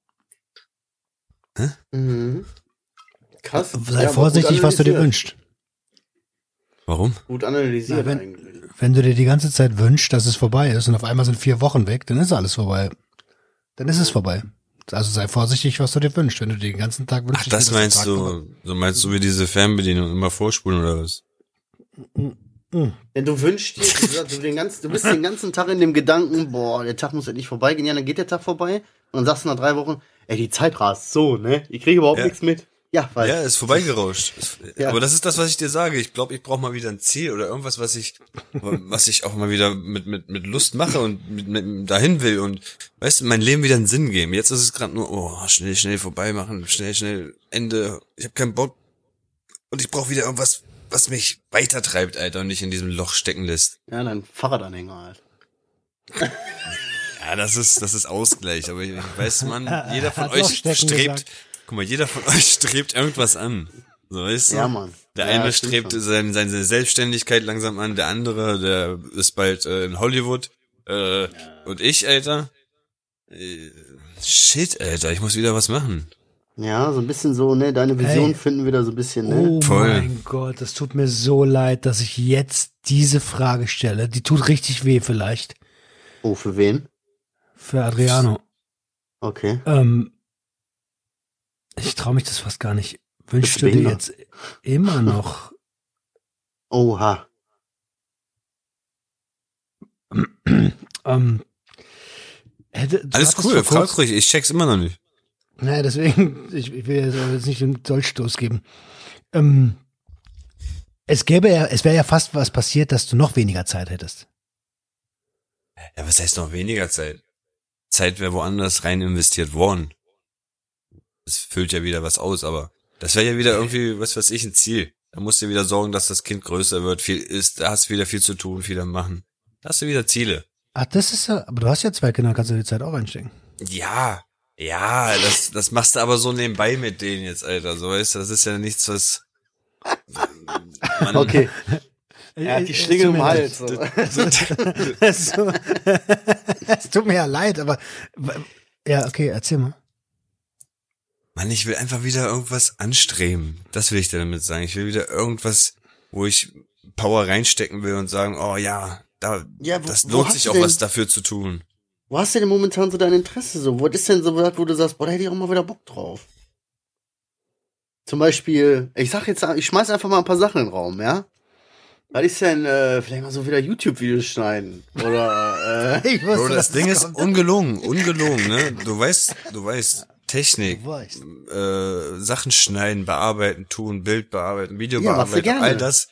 Mhm. Krass. Sei Ja, vorsichtig, was du dir wünschst. warum? Gut analysiert Na, wenn- eigentlich. Wenn du dir die ganze Zeit wünschst, dass es vorbei ist und auf einmal sind vier Wochen weg, dann ist alles vorbei. Dann ist es vorbei. Also sei vorsichtig, was du dir wünschst. Wenn du dir den ganzen Tag wünschst, Ach, das meinst Tag vorbei- du, so meinst du wie diese Fernbedienung immer vorspulen oder was? Wenn du wünschst dir, du, den ganzen, du bist den ganzen Tag in dem Gedanken, boah, der Tag muss endlich vorbeigehen, ja, dann geht der Tag vorbei und dann sagst du nach drei Wochen, ey, die Zeit rast so, ne? Ich kriege überhaupt Ja. nichts mit. Ja, weil Ja, ist vorbeigerauscht. Ja. Aber das ist das, was ich dir sage. Ich glaube, ich brauche mal wieder ein Ziel oder irgendwas, was ich, was ich auch mal wieder mit, mit, mit Lust mache und mit, mit dahin will und weißt du, mein Leben wieder einen Sinn geben. Jetzt ist es gerade nur, oh, schnell, schnell vorbei machen, schnell, schnell Ende. Ich habe keinen Bock und ich brauche wieder irgendwas, was mich weitertreibt, Alter, und nicht in diesem Loch stecken lässt. ja, dein Fahrradanhänger halt. Ja, das ist, das ist Ausgleich. Aber ich weiß, man, jeder von euch strebt, gesagt. Guck mal, jeder von euch strebt irgendwas an. So, weißt du? Ja, Mann. Der Ja, eine strebt seine, seine Selbstständigkeit langsam an, der andere, der ist bald äh, in Hollywood. Äh, Und ich, Alter, äh, shit, Alter, ich muss wieder was machen. Ja, so ein bisschen so, ne, deine Vision Hey. finden wir da so ein bisschen, ne? Oh Voll. mein Gott, es tut mir so leid, dass ich jetzt diese Frage stelle. Die tut richtig weh vielleicht Oh, für wen? für Adriano. Okay. Ähm, ich traue mich das fast gar nicht. Wünschst du dir jetzt immer noch Oha. ähm, hätte, Alles cool, frag ruhig, ich check's immer noch nicht. Naja, deswegen, ich, ich will jetzt nicht den Dolchstoß geben. Ähm, es gäbe ja, es wäre ja fast was passiert, dass du noch weniger Zeit hättest. Ja, was heißt noch weniger Zeit? Zeit wäre woanders rein investiert worden. Es füllt ja wieder was aus, aber das wäre ja wieder irgendwie, was weiß ich, ein Ziel. Da musst du wieder sorgen, dass das Kind größer wird, viel ist, da hast du wieder viel zu tun, viel am machen. Da hast du wieder Ziele. Ach, das ist ja, aber du hast ja zwei Kinder, kannst du die Zeit auch einstecken. Ja, ja, das, das machst du aber so nebenbei mit denen jetzt, Alter. So weißt du, das ist ja nichts, was. Man, Okay. Er hat die Schlinge im Hals. So- es tut mir ja leid, aber ja, okay, erzähl mal. Mann, ich will einfach wieder irgendwas anstreben. Das will ich dir damit sagen. Ich will wieder irgendwas, wo ich Power reinstecken will und sagen, oh ja, da, Ja, wo- das lohnt sich auch denn- was dafür zu tun. Wo hast du denn momentan so dein Interesse so? Was ist denn so was, wo du sagst, boah, da hätte ich auch mal wieder Bock drauf? Zum Beispiel, ich sag jetzt, ich schmeiß einfach mal ein paar Sachen in den Raum, ja? Was ist denn, äh, vielleicht mal so wieder YouTube-Videos schneiden? Oder, äh, Ich wusste, Bro, das Ding ist kommt. ungelogen, ungelogen, ne? Du weißt, du weißt, Technik, äh, Sachen schneiden, bearbeiten, tun, Bild bearbeiten, Video Ja, bearbeiten, all das.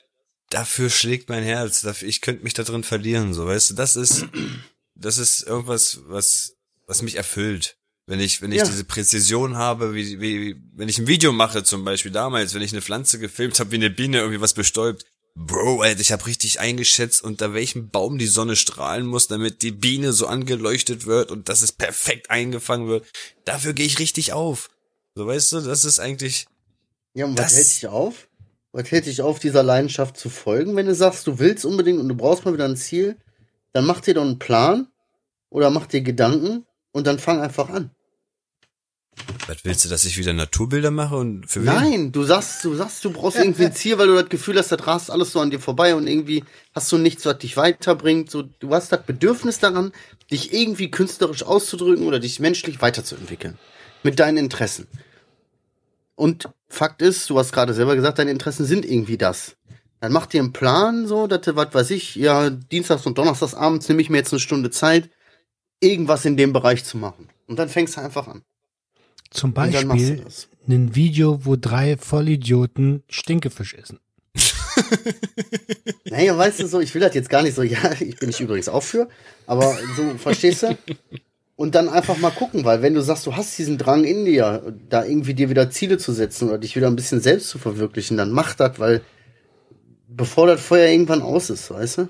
Dafür schlägt mein Herz. Dafür, ich könnte mich da drin verlieren, so weißt du. Das ist, das ist irgendwas, was, was mich erfüllt. Wenn ich, wenn ich Ja. diese Präzision habe, wie, wie, wenn ich ein Video mache zum Beispiel damals, wenn ich eine Pflanze gefilmt habe, wie eine Biene irgendwie was bestäubt. Bro, Alter, ich habe richtig eingeschätzt, unter welchem Baum die Sonne strahlen muss, damit die Biene so angeleuchtet wird und dass es perfekt eingefangen wird. Dafür gehe ich richtig auf. So weißt du, das ist eigentlich, ja, und was hält dich auf? Was hält dich auf, dieser Leidenschaft zu folgen? Wenn du sagst, du willst unbedingt und du brauchst mal wieder ein Ziel, dann mach dir doch einen Plan oder mach dir Gedanken und dann fang einfach an. Was willst du, dass ich wieder Naturbilder mache und für wen? Nein, du sagst, du sagst, du brauchst irgendwie ein Ziel, weil du das Gefühl hast, das rast alles so an dir vorbei und irgendwie hast du nichts, was dich weiterbringt. So, du hast das Bedürfnis daran, dich irgendwie künstlerisch auszudrücken oder dich menschlich weiterzuentwickeln. Mit deinen Interessen. Und Fakt ist, du hast gerade selber gesagt, deine Interessen sind irgendwie das. Dann mach dir einen Plan, so, dass du, was weiß ich, ja, Dienstags und Donnerstags abends nehme ich mir jetzt eine Stunde Zeit, irgendwas in dem Bereich zu machen. Und dann fängst du einfach an. Zum Beispiel ein Video, wo drei Vollidioten Stinkefisch essen. Naja, weißt du so, ich will das jetzt gar nicht so, ja, ich bin ich übrigens auch für, aber so, verstehst du? Und dann einfach mal gucken, weil wenn du sagst, du hast diesen Drang in dir, da irgendwie dir wieder Ziele zu setzen oder dich wieder ein bisschen selbst zu verwirklichen, dann mach das, weil bevor das Feuer irgendwann aus ist, weißt du?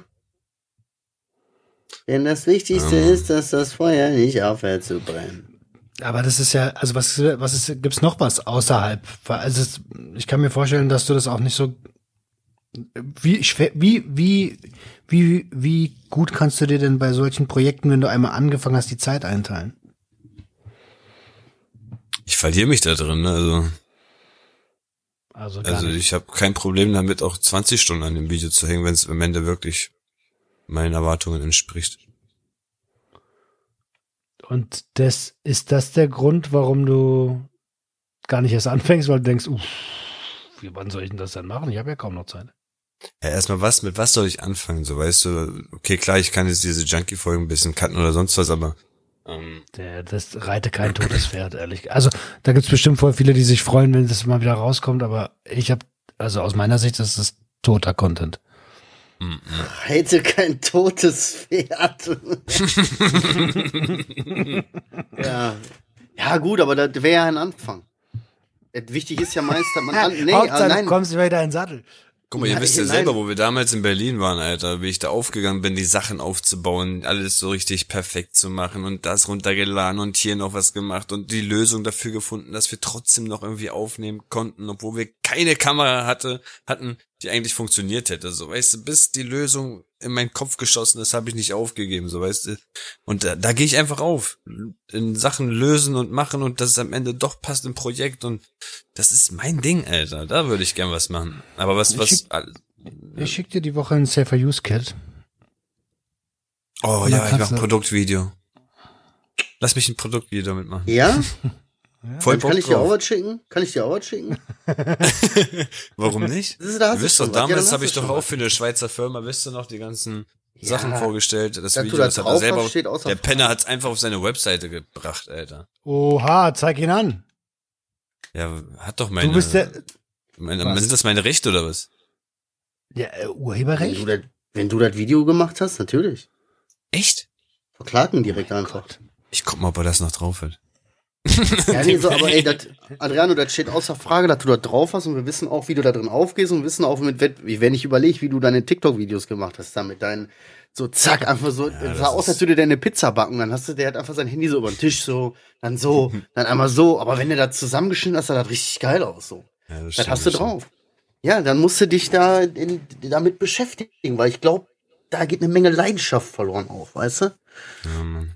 Denn das Wichtigste Ähm. ist, dass das Feuer nicht aufhört zu brennen. Aber das ist ja, also was, was ist, gibt's noch was außerhalb? Also es, ich kann mir vorstellen, dass du das auch nicht so, wie, wie, wie, wie, wie gut kannst du dir denn bei solchen Projekten, wenn du einmal angefangen hast, die Zeit einteilen? Ich verliere mich da drin, ne? Also, Also also ich habe kein Problem damit, auch 20 Stunden an dem Video zu hängen, wenn es am Ende wirklich meinen Erwartungen entspricht. Und das, ist das der Grund, warum du gar nicht erst anfängst, weil du denkst, uff, wie wann soll ich denn das denn machen? Ich habe ja kaum noch Zeit. Ja, erstmal was, mit was soll ich anfangen? So, weißt du, okay, klar, ich kann jetzt diese Junkie-Folgen ein bisschen cutten oder sonst was, aber ähm, Der, das reite kein totes Pferd, ehrlich. Also da gibt's bestimmt voll viele, die sich freuen, wenn das mal wieder rauskommt, aber ich habe, also aus meiner Sicht, das ist toter Content. Hätte kein totes Pferd. ja. ja, gut, aber das wäre ja ein Anfang. Äh, Wichtig ist ja meist, dass man an, nee, Hauptsache, ah, du nein. kommst wieder in den Sattel. Guck mal, ihr Ja, wisst ja selber, wo wir damals in Berlin waren, Alter, wie ich da aufgegangen bin, die Sachen aufzubauen, alles so richtig perfekt zu machen und das runtergeladen und hier noch was gemacht und die Lösung dafür gefunden, dass wir trotzdem noch irgendwie aufnehmen konnten, obwohl wir keine Kamera hatte, hatten, die eigentlich funktioniert hätte, so, weißt du, bis die Lösung in meinen Kopf geschossen ist, habe ich nicht aufgegeben, so, weißt du. Und da, da gehe ich einfach auf, in Sachen lösen und machen und dass es am Ende doch passt im Projekt und das ist mein Ding, Alter, da würde ich gern was machen. Aber was, Ich was, schick- Ich schicke dir die Woche ein Safer Use Kit. Oh ja, ich mache ein du- Produktvideo. Lass mich ein Produktvideo mitmachen. Ja? Voll Dann kann Bock ich dir auch was schicken? Kann ich dir auch was schicken? Warum nicht? Das ist, da Du du wisst schon doch. Ja, damals hast habe du ich doch auch für eine Schweizer Firma, wisst ihr noch, die ganzen Ja. Sachen vorgestellt. Das du Video, da das hat er selber, hast, steht außer der Frage. Penner hat's einfach auf seine Webseite gebracht, Alter. Oha, zeig ihn an. Ja, hat doch meine, du bist der, meine Was? sind das meine Rechte oder was? ja, äh, Wenn Urheberrecht? du, das, wenn du das Video gemacht hast, natürlich. Echt? Verklagen direkt einfach. Ich guck mal, ob er das noch drauf hat. Ja, nee, so, aber ey, das, Adriano, das steht außer Frage, dass du da drauf hast und wir wissen auch, wie du da drin aufgehst und wissen auch, mit, wenn ich überlege, wie du deine TikTok-Videos gemacht hast, da mit deinen, so zack, einfach so, das das sah aus, als würde der eine Pizza backen, dann hast du, der hat einfach sein Handy so über den Tisch so, dann so, dann einmal so, aber wenn du das zusammengeschnitten hast, sah das richtig geil aus, so. Ja, Das stimmt, hast du das stimmt. drauf. Ja, dann musst du dich da in, damit beschäftigen, weil ich glaube, da geht eine Menge Leidenschaft verloren auf, weißt du? Ja, Mann.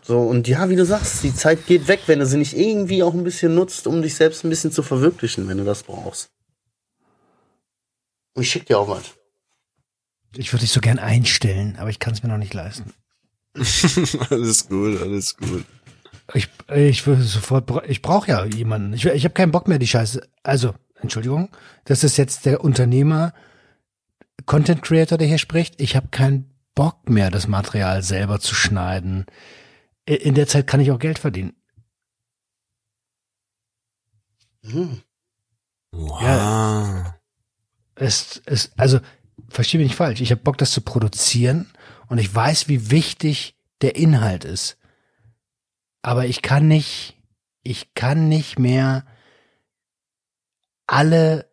So, und ja, wie du sagst, die Zeit geht weg, wenn du sie nicht irgendwie auch ein bisschen nutzt, um dich selbst ein bisschen zu verwirklichen, wenn du das brauchst. Und ich schick dir auch was. Ich würde dich so gern einstellen, aber ich kann es mir noch nicht leisten. alles gut, alles gut. Ich, ich würde sofort, ich brauche ja jemanden. Ich, ich habe keinen Bock mehr, die Scheiße. Also, Entschuldigung, das ist jetzt der Unternehmer, Content Creator, der hier spricht. Ich habe keinen Bock mehr, das Material selber zu schneiden. I- In der Zeit kann ich auch Geld verdienen. Hm. Wow. Es, es, also, verstehe mich nicht falsch. Ich habe Bock, das zu produzieren und ich weiß, wie wichtig der Inhalt ist. Aber ich kann nicht, ich kann nicht mehr alle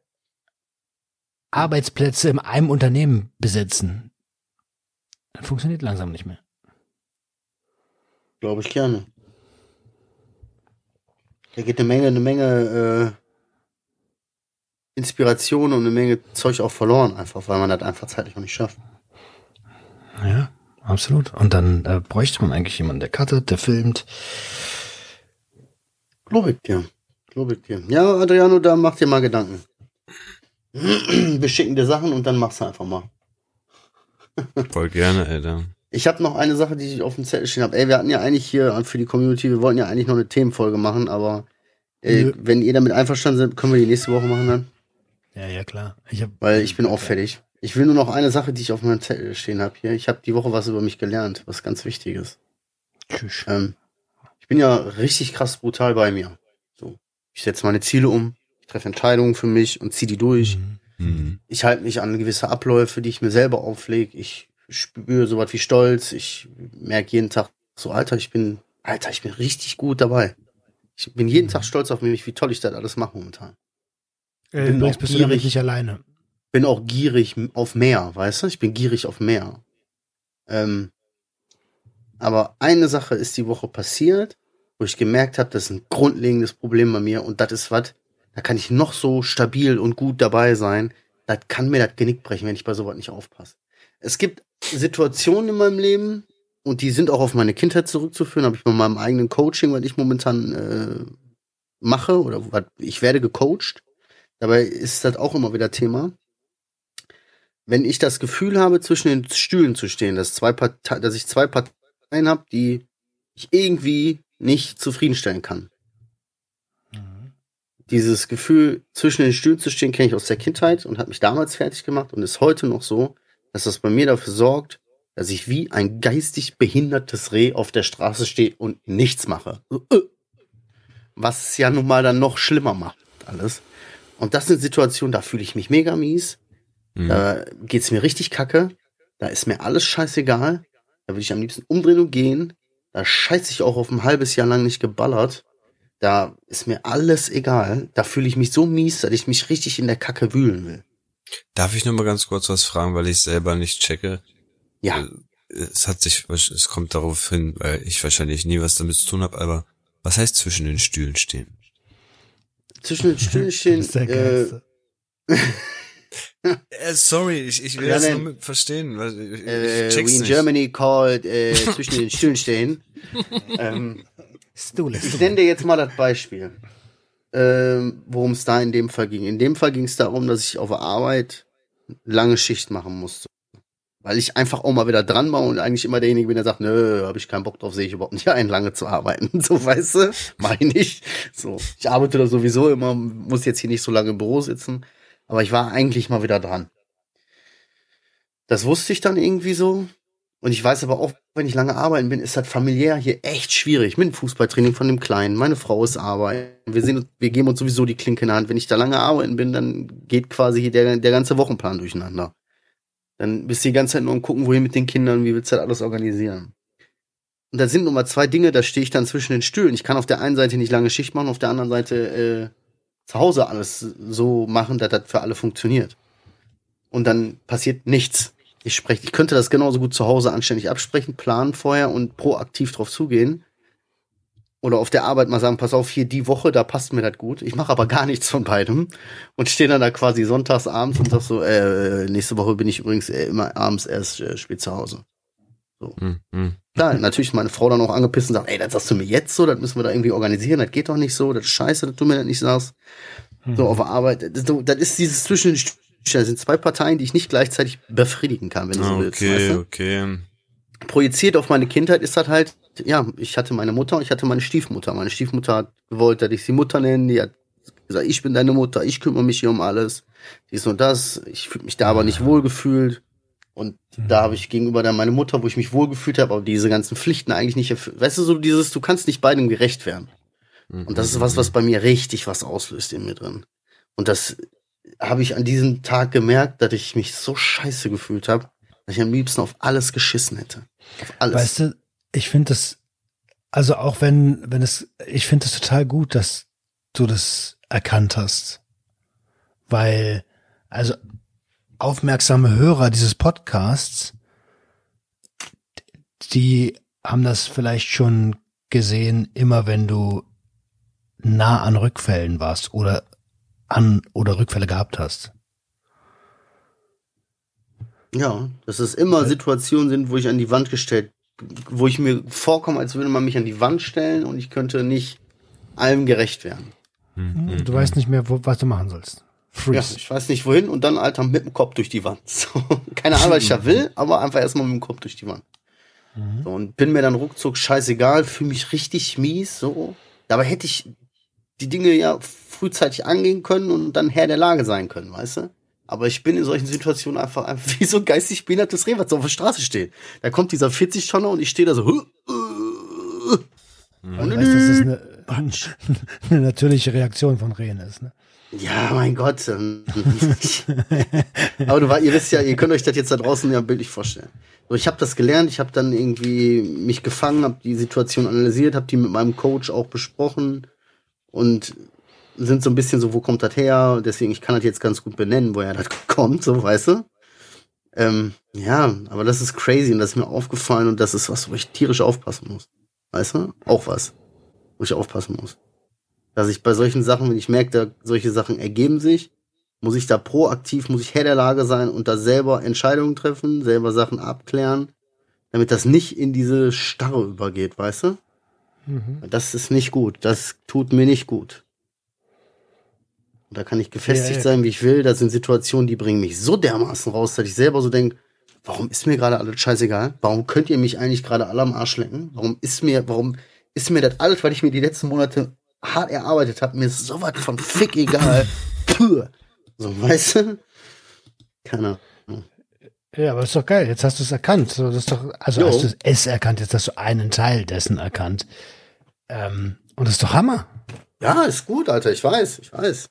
Arbeitsplätze in einem Unternehmen besitzen. Das funktioniert langsam nicht mehr. Glaube ich gerne. Da geht eine Menge, eine Menge äh, Inspiration und eine Menge Zeug auch verloren, einfach, weil man das einfach zeitlich noch nicht schafft. Ja, absolut. Und dann äh, bräuchte man eigentlich jemanden, der cuttet, der filmt. Glaube ich dir. Glaube ich dir. Ja, Adriano, da mach dir mal Gedanken. Wir schicken dir Sachen und dann machst du einfach mal. Voll gerne, Alter. Ich habe noch eine Sache, die ich auf dem Zettel stehen habe. Ey, wir hatten ja eigentlich hier für die Community, wir wollten ja eigentlich noch eine Themenfolge machen, aber Nö. wenn ihr damit einverstanden seid, können wir die nächste Woche machen dann. Ja, ja, klar. Ich hab, Weil ich bin auch fertig. Ich will nur noch eine Sache, die ich auf meinem Zettel stehen habe hier. Ich habe die Woche was über mich gelernt, was ganz wichtig ist. tschüss. Ähm, ich bin ja richtig krass brutal bei mir. So, ich setze meine Ziele um, ich treffe Entscheidungen für mich und ziehe die durch. Mhm. Mhm. Ich halte mich an gewisse Abläufe, die ich mir selber auflege. Ich spüre sowas wie Stolz. Ich merke jeden Tag so, Alter, ich bin, Alter, ich bin richtig gut dabei. Ich bin jeden Tag stolz auf mich, wie toll ich das alles mache momentan. Äh, bin auch bist du gierig. nicht alleine. Bin auch gierig auf mehr, weißt du? Ich bin gierig auf mehr. Ähm, aber eine Sache ist die Woche passiert, wo ich gemerkt habe, das ist ein grundlegendes Problem bei mir und das ist was, da kann ich noch so stabil und gut dabei sein, das kann mir das Genick brechen, wenn ich bei sowas nicht aufpasse. Es gibt Situationen in meinem Leben und die sind auch auf meine Kindheit zurückzuführen, habe ich bei meinem eigenen Coaching, was ich momentan äh, mache oder was, ich werde gecoacht. Dabei ist das auch immer wieder Thema. Wenn ich das Gefühl habe, zwischen den Stühlen zu stehen, dass, zwei Partei dass ich zwei Parteien habe, die ich irgendwie nicht zufriedenstellen kann. Dieses Gefühl, zwischen den Stühlen zu stehen, kenne ich aus der Kindheit und hat mich damals fertig gemacht und ist heute noch so, dass das bei mir dafür sorgt, dass ich wie ein geistig behindertes Reh auf der Straße stehe und nichts mache. Äh. Was es ja nun mal dann noch schlimmer macht, alles. Und das sind Situationen, da fühle ich mich mega mies. Da geht's mir richtig kacke. Da ist mir alles scheißegal. Da will ich am liebsten umdrehen und gehen. Da scheiße ich auch auf ein halbes Jahr lang nicht geballert. Da ist mir alles egal. Da fühle ich mich so mies, dass ich mich richtig in der Kacke wühlen will. Darf ich noch mal ganz kurz was fragen, weil ich selber nicht checke? Ja, Es hat sich, es kommt darauf hin, weil ich wahrscheinlich nie was damit zu tun habe, aber was heißt zwischen den Stühlen stehen? zwischen den Stühlen Das stehen. ist der Äh. Äh, sorry, ich, ich will Ja, das nein. nur mit verstehen, weil ich, äh, ich we in nicht. Germany called äh, zwischen den Stühlen stehen. ähm, Stuhl ist ich nenne dir jetzt mal das Beispiel, ähm, worum es da in dem Fall ging. In dem Fall ging es darum, dass ich auf Arbeit lange Schicht machen musste. Weil ich einfach auch mal wieder dran war und eigentlich immer derjenige bin, der sagt, nö, habe ich keinen Bock drauf, sehe ich überhaupt nicht ein, lange zu arbeiten. So, weißt du? Mach ich. So, ich arbeite da sowieso immer, muss jetzt hier nicht so lange im Büro sitzen. Aber ich war eigentlich mal wieder dran. Das wusste ich dann irgendwie so. Und ich weiß aber auch, wenn ich lange arbeiten bin, ist das familiär hier echt schwierig. Mit dem Fußballtraining von dem Kleinen. Meine Frau ist arbeiten. Wir, sehen, wir geben uns sowieso die Klinke in der Hand. Wenn ich da lange arbeiten bin, dann geht quasi hier der, der ganze Wochenplan durcheinander. Dann bist du die ganze Zeit nur am gucken, wohin mit den Kindern, wie willst du das alles organisieren. Und da sind nun mal zwei Dinge, da stehe ich dann zwischen den Stühlen. Ich kann auf der einen Seite nicht lange Schicht machen, auf der anderen Seite äh, zu Hause alles so machen, dass das für alle funktioniert. Und dann passiert nichts. Ich spreche, ich könnte das genauso gut zu Hause anständig absprechen, planen vorher und proaktiv drauf zugehen. Oder auf der Arbeit mal sagen, pass auf, hier die Woche, da passt mir das gut. Ich mache aber gar nichts von beidem und stehe dann da quasi sonntags abends und sag so, äh, nächste Woche bin ich übrigens äh, immer abends erst äh, spät zu Hause. Hm, hm. Klar, natürlich meine Frau dann auch angepisst und sagt, ey, das sagst du mir jetzt so, das müssen wir da irgendwie organisieren, das geht doch nicht so, das ist scheiße, dass du mir das nicht sagst. So auf der Arbeit, das, so, das ist dieses zwischen den Das sind zwei Parteien, die ich nicht gleichzeitig befriedigen kann, wenn du so willst. Okay, Weißt du? okay. Projiziert auf meine Kindheit ist das halt, ja, ich hatte meine Mutter und ich hatte meine Stiefmutter. Meine Stiefmutter hat gewollt, dass ich sie Mutter nenne, die hat gesagt, ich bin deine Mutter, ich kümmere mich hier um alles, dies und das. Ich fühle mich da aber nicht wohlgefühlt. Und da habe ich gegenüber dann meine Mutter, wo ich mich wohlgefühlt habe, aber diese ganzen Pflichten eigentlich nicht erfüllt. Weißt du, so dieses, du kannst nicht beidem gerecht werden. Und das ist was, was bei mir richtig was auslöst in mir drin. Und das habe ich an diesem Tag gemerkt, dass ich mich so scheiße gefühlt habe, dass ich am liebsten auf alles geschissen hätte. Auf alles. Weißt du, ich finde das, also auch wenn, wenn es, ich finde es total gut, dass du das erkannt hast. Weil, also aufmerksame Hörer dieses Podcasts, die haben das vielleicht schon gesehen, immer wenn du nah an Rückfällen warst oder an oder Rückfälle gehabt hast. Ja, dass es immer Situationen sind, wo ich an die Wand gestellt, wo ich mir vorkomme, als würde man mich an die Wand stellen und ich könnte nicht allem gerecht werden. Du weißt nicht mehr, wo, was du machen sollst. Ja, ich weiß nicht wohin und dann, Alter, mit dem Kopf durch die Wand. So, keine Ahnung, was ich da will, aber einfach erstmal mit dem Kopf durch die Wand. So, und bin mir dann ruckzuck scheißegal, fühle mich richtig mies, so. Dabei hätte ich die Dinge ja frühzeitig angehen können und dann Herr der Lage sein können, weißt du? Aber ich bin in solchen Situationen einfach, einfach wie so ein geistig behindertes Reh, was so auf der Straße steht. Da kommt dieser 40-Tonner und ich stehe da so, "Huh, uh, Weil du weißt, dass das eine, eine natürliche Reaktion von Rehen ist. Ne? Ja, mein Gott. ähm, Aber du, ihr wisst ja, ihr könnt euch das jetzt da draußen ja bildlich vorstellen. So, ich habe das gelernt, ich habe dann irgendwie mich gefangen, habe die Situation analysiert, habe die mit meinem Coach auch besprochen und sind so ein bisschen so, wo kommt das her? Deswegen, ich kann das jetzt ganz gut benennen, woher das kommt, so, weißt du? Ähm, ja, aber das ist crazy und das ist mir aufgefallen und das ist was, wo ich tierisch aufpassen muss. Weißt du? Auch was, wo ich aufpassen muss dass ich bei solchen Sachen, wenn ich merke, da solche Sachen ergeben sich, muss ich da proaktiv, muss ich Herr der Lage sein und da selber Entscheidungen treffen, selber Sachen abklären, damit das nicht in diese Starre übergeht, weißt du? Das ist nicht gut. Das tut mir nicht gut. Und da kann ich gefestigt Ja, ja. sein, wie ich will. Das sind Situationen, die bringen mich so dermaßen raus, dass ich selber so denke, warum ist mir gerade alles scheißegal? Warum könnt ihr mich eigentlich gerade alle am Arsch lecken? Warum ist mir, warum ist mir das alles, weil ich mir die letzten Monate hart erarbeitet habe, mir ist sowas von fick egal. Puh. So, weißt du? Keine Ahnung. Ja, aber ist doch geil. Jetzt hast du es erkannt. So, das ist doch, also Jo. hast du es erkannt, jetzt hast du einen Teil dessen erkannt. Ähm, und das ist doch Hammer. Ja, ist gut, Alter, ich weiß, ich weiß.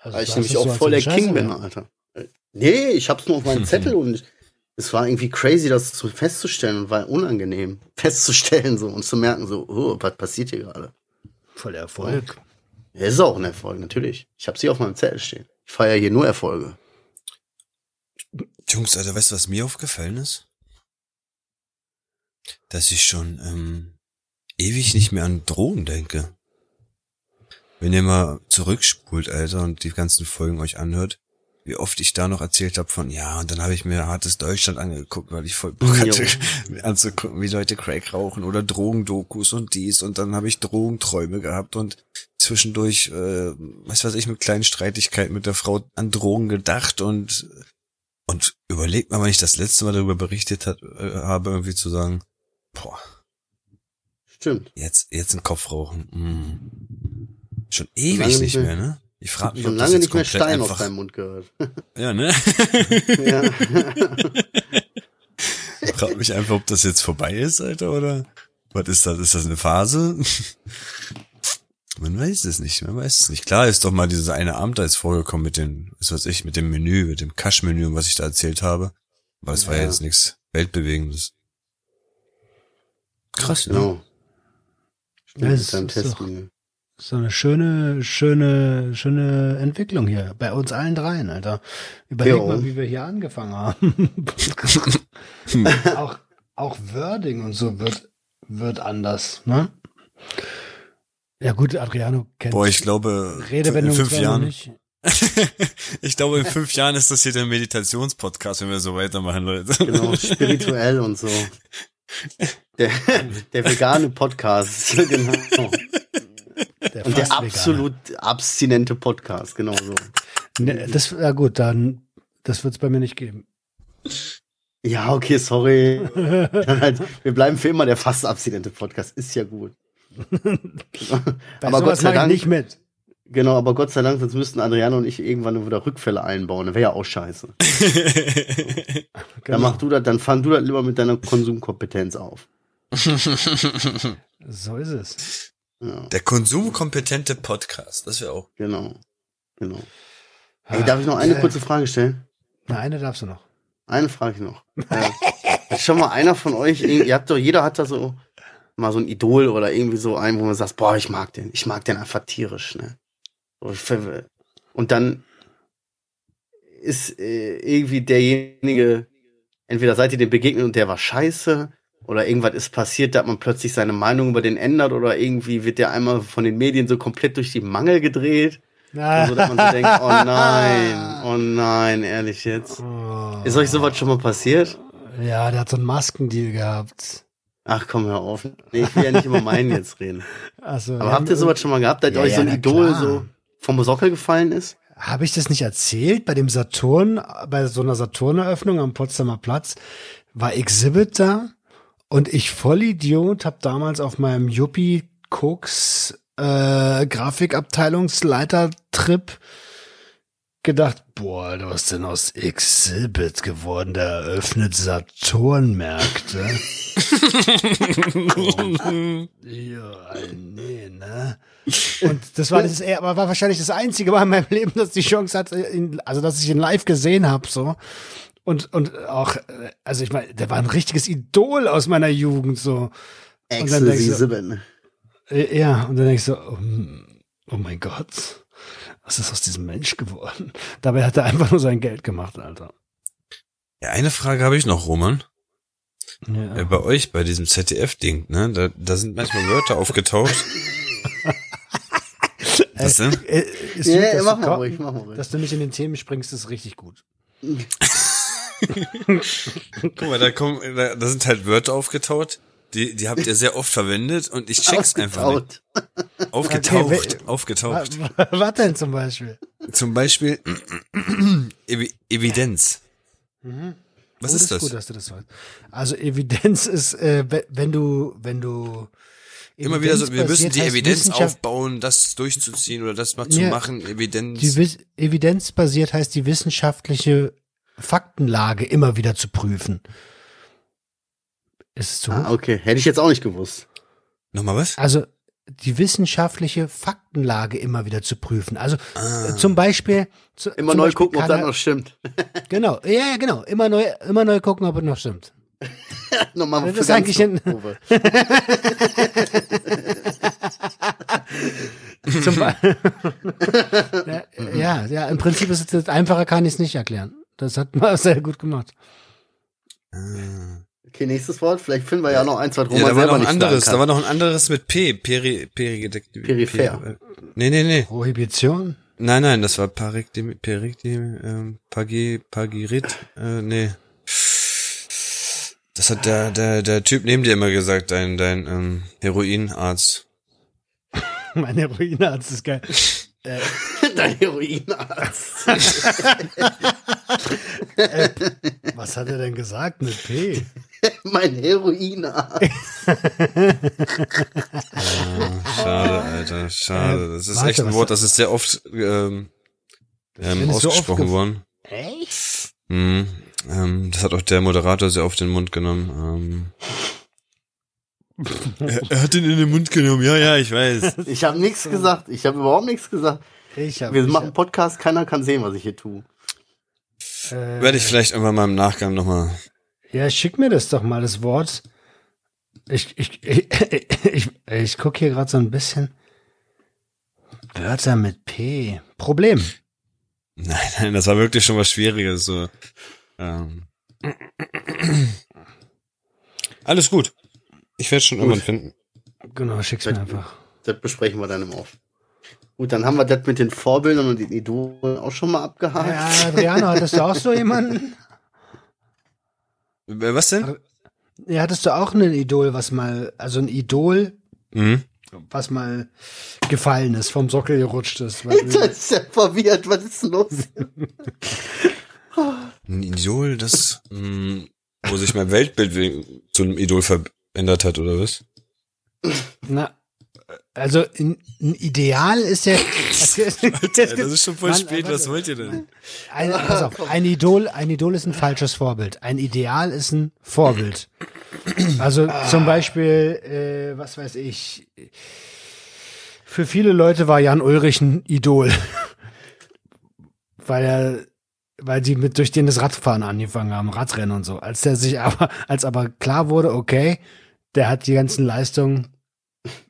Also, Weil ich nämlich auch so voll der King bin. Alter. Äh, Nee, ich hab's nur auf meinem Zettel und es war irgendwie crazy, das so festzustellen und war unangenehm festzustellen so und zu merken so, oh, was passiert hier gerade? Voll der Erfolg. Ja, ist auch ein Erfolg, natürlich. Ich habe sie auf meinem Zettel stehen. Ich feiere hier nur Erfolge. Jungs, Alter, weißt du, was mir aufgefallen ist? Dass ich schon ähm, ewig nicht mehr an Drogen denke. Wenn ihr mal zurückspult, Alter, und die ganzen Folgen euch anhört, wie oft ich da noch erzählt habe von, ja, und dann habe ich mir hartes Deutschland angeguckt, weil ich voll Bock hatte, mir anzugucken, wie Leute Crack rauchen oder Drogendokus und dies und dann habe ich Drogenträume gehabt und zwischendurch, äh, was weiß ich, mit kleinen Streitigkeiten mit der Frau an Drogen gedacht und und überlegt mal, wenn ich das letzte Mal darüber berichtet hat, äh, habe, irgendwie zu sagen, boah, Stimmt. jetzt, jetzt einen Kopf rauchen. Mm. Schon ewig lange nicht mehr, ne? Ich frage mich, Schon ob das lange jetzt nicht mehr komplett Stein aus einfach, deinem Mund gehört. ja, ne? ja. Ich frage mich einfach, ob das jetzt vorbei ist, Alter, oder? Was ist das? Ist das eine Phase? Man weiß es nicht, man weiß es nicht. Klar ist doch mal dieser eine Abend da jetzt vorgekommen mit dem, was weiß ich, mit dem Menü, mit dem Cash-Menü, und was ich da erzählt habe. Aber es war ja Ja. jetzt nichts Weltbewegendes. Krass, ne? Genau. Ja, Mit es deinem ist doch- Testmenü. So eine schöne, schöne, schöne Entwicklung hier. Bei uns allen dreien, Alter. Überleg Jo. mal, wie wir hier angefangen haben. auch, auch Wording und so wird, wird anders, ne? Ja gut, Adriano kennt Boah, ich glaube, Redewendung in fünf Jahren, ich glaube, in fünf Jahren ist das hier der Meditationspodcast, wenn wir so weitermachen, Leute. Genau, spirituell und so. Der, der vegane Podcast, genau. Der Und der absolut abstinente Podcast, genau so. Ne, das, ja gut, dann, das wird's bei mir nicht geben. Ja, okay, sorry. Dann halt, wir bleiben für immer der fast abstinente Podcast. Ist ja gut. Aber Gott sei Dank, nicht mit. genau, aber Gott sei Dank, sonst müssten Adriano und ich irgendwann wieder Rückfälle einbauen. Das wäre ja auch scheiße. Dann Genau. mach du das, dann fang du das lieber mit deiner Konsumkompetenz auf. So ist es. Ja, Der konsumkompetente Podcast, das wäre auch. genau. Genau. Ey, darf ich noch eine Äh, kurze Frage stellen? Na, eine darfst du noch. Eine frage ich noch. Äh, schon mal einer von euch, ihr habt doch, jeder hat da so mal so ein Idol oder irgendwie so einen, wo man sagt, boah, ich mag den, ich mag den einfach tierisch, ne? Und dann ist äh, irgendwie derjenige, entweder seid ihr dem begegnet und der war scheiße, oder irgendwas ist passiert, da hat man plötzlich seine Meinung über den ändert, oder irgendwie wird der einmal von den Medien so komplett durch die Mangel gedreht. So, dass man so denkt, oh nein, oh nein, ehrlich jetzt. Oh. Ist euch sowas schon mal passiert? Ja, der hat so einen Maskendeal gehabt. Ach komm, hör auf. Nee, ich will ja nicht über meinen jetzt reden. Also, Aber habt ihr sowas schon mal gehabt, dass Ja, euch so ja, ein na Idol klar. so vom Sockel gefallen ist? Habe ich das nicht erzählt? Bei dem Saturn, bei so einer Saturneröffnung am Potsdamer Platz war Exhibit da und ich Vollidiot habe damals auf meinem Yuppie Cooks äh, Grafikabteilungsleiter-Trip gedacht, boah, Alter, was ist denn aus Exhibit geworden? Der eröffnet Saturnmärkte. ja, nee, ne? Und das war das, war wahrscheinlich das einzige Mal in meinem Leben, dass die Chance hatte, also dass ich ihn live gesehen habe, so. Und, und auch, äh, also ich meine, der war ein richtiges Idol aus meiner Jugend, so. Denkst du- Exklusive. Äh, Ja, und dann denke ich so, oh, hm, oh mein Gott, was ist aus diesem Mensch geworden? Dabei hat er einfach nur sein Geld gemacht, Alter. Ja, eine Frage habe ich noch, Roman. Ja. Äh, bei euch, bei diesem ZDF-Ding, ne? Da, da sind manchmal Wörter aufgetaucht. Was denn? Äh, ist Ja, gut, ja, mach mal ruhig, mach mal ruhig. dass du mich in den Themen springst, ist richtig gut. Guck mal, da kommen, da, da sind halt Wörter aufgetaucht. Die, die habt ihr sehr oft verwendet und ich check's einfach nicht. Aufgetaut. Aufgetaucht, Okay, aufgetaucht. Was, denn zum Beispiel? Zum Beispiel Evi Evidenz. Was Oh, ist das? gut, dass du das weißt. Also Evidenz ist, äh, we- wenn du, wenn du Immer wieder so, wir müssen die Evidenz aufbauen, das durchzuziehen oder das mal zu Ja. machen, Evidenz. Die evidenzbasiert heißt die wissenschaftliche Faktenlage immer wieder zu prüfen. Ist es zu hoch? Ah, okay. Hätte ich jetzt auch nicht gewusst. Nochmal was? Also die wissenschaftliche Faktenlage immer wieder zu prüfen. Also Ah. zum Beispiel zu, Immer zum neu Beispiel gucken, ob das noch stimmt. Genau, ja, ja, genau. Immer neu, immer neu gucken, ob es noch stimmt. Nochmal Das ist eigentlich ein- ja, ja, im Prinzip ist es einfacher, kann ich es nicht erklären. Das hat man sehr gut gemacht. Okay, nächstes Wort. Vielleicht finden wir ja noch eins, was Roman Ja, da war selber noch ein nicht anderes, da war noch ein anderes mit P, Peri, Perigedekt. Peripher. Per- Nee, nee, nee. Prohibition? Nein, nein, das war Parikdim, Perikdim, ähm, Pagi, Pagirit, äh, nee. Das hat der, der, der Typ neben dir immer gesagt, dein, dein, ähm, Heroinarzt. Mein Heroinarzt ist geil. Dein Heroinarzt. Was hat er denn gesagt mit P? mein Heroinarzt. Schade, Alter, schade. Das ist warte, echt ein Wort, das ist sehr oft, ähm, ähm, ausgesprochen oft worden. Echt? Mhm. Ähm, das hat auch der Moderator sehr oft in den Mund genommen. Ähm. er, er hat ihn in den Mund genommen, ja, ja, ich weiß. Ich habe nichts gesagt. Ich habe überhaupt nichts gesagt. Ich hab, Wir ich machen Podcast, keiner kann sehen, was ich hier tue. äh, Werde ich vielleicht irgendwann mal im Nachgang nochmal. Ja, schick mir das doch mal, das Wort. Ich, ich, ich, ich, ich guck hier gerade so ein bisschen. Wörter mit P. Problem. Nein, nein, das war wirklich schon was Schwieriges. So. Ähm. Alles gut. Ich werde schon irgendwann finden. Genau, schick's mir einfach. Das besprechen wir dann im Off. Gut, dann haben wir das mit den Vorbildern und den Idolen auch schon mal abgehakt. Ja, Adriano, hattest du auch so jemanden? Was denn? Ja, hattest du auch ein Idol, was mal, also ein Idol, Mhm. was mal gefallen ist, vom Sockel gerutscht ist. Weil, Jetzt ist er verwirrt. Was ist denn los? Ein Idol, das, mh, wo sich mein Weltbild wegen- zu einem Idol verändert hat, oder was? na, also ein, ein Ideal ist ja. das ist schon voll Mann, spät, was wollt ihr denn? Ein, pass auf, ein Idol, ein Idol ist ein falsches Vorbild. Ein Ideal ist ein Vorbild. Also zum Beispiel, äh, was weiß ich, für viele Leute war Jan Ulrich ein Idol. weil er, weil sie mit durch den das Radfahren angefangen haben, Radrennen und so. Als der sich aber, als aber klar wurde, okay, der hat die ganzen Leistungen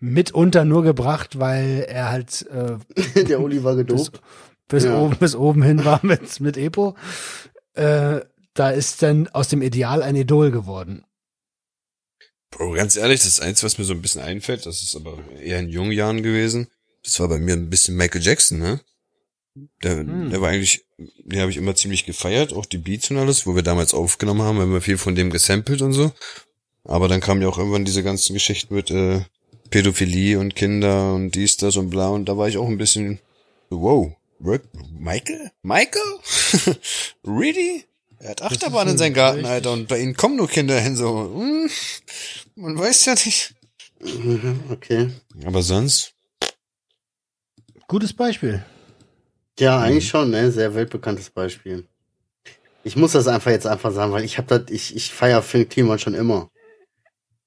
mitunter nur gebracht, weil er halt äh, Der Uli war gedopt. bis Ja. oben bis oben hin war mit mit Epo. Äh, da ist dann aus dem Ideal ein Idol geworden. Bro, ganz ehrlich, das Einzige, was mir so ein bisschen einfällt, das ist aber eher in jungen Jahren gewesen. Das war bei mir ein bisschen Michael Jackson, ne? Der, Hm. der war eigentlich, den habe ich immer ziemlich gefeiert, auch die Beats und alles, wo wir damals aufgenommen haben, haben wir viel von dem gesampelt und so. Aber dann kamen ja auch irgendwann diese ganzen Geschichten mit äh, Pädophilie und Kinder und dies, das und bla. Und da war ich auch ein bisschen, wow, Rick, Michael? Michael? really? Er hat Achterbahn in seinem ein Garten, richtig- Alter, und bei ihnen kommen nur Kinder hin, so, hm, man weiß ja nicht. Mhm, Okay. Aber sonst, Gutes Beispiel. Ja, eigentlich schon, ne? Sehr weltbekanntes Beispiel. Ich muss das einfach jetzt einfach sagen, weil ich hab das, ich, ich feier Phil Kliman schon immer.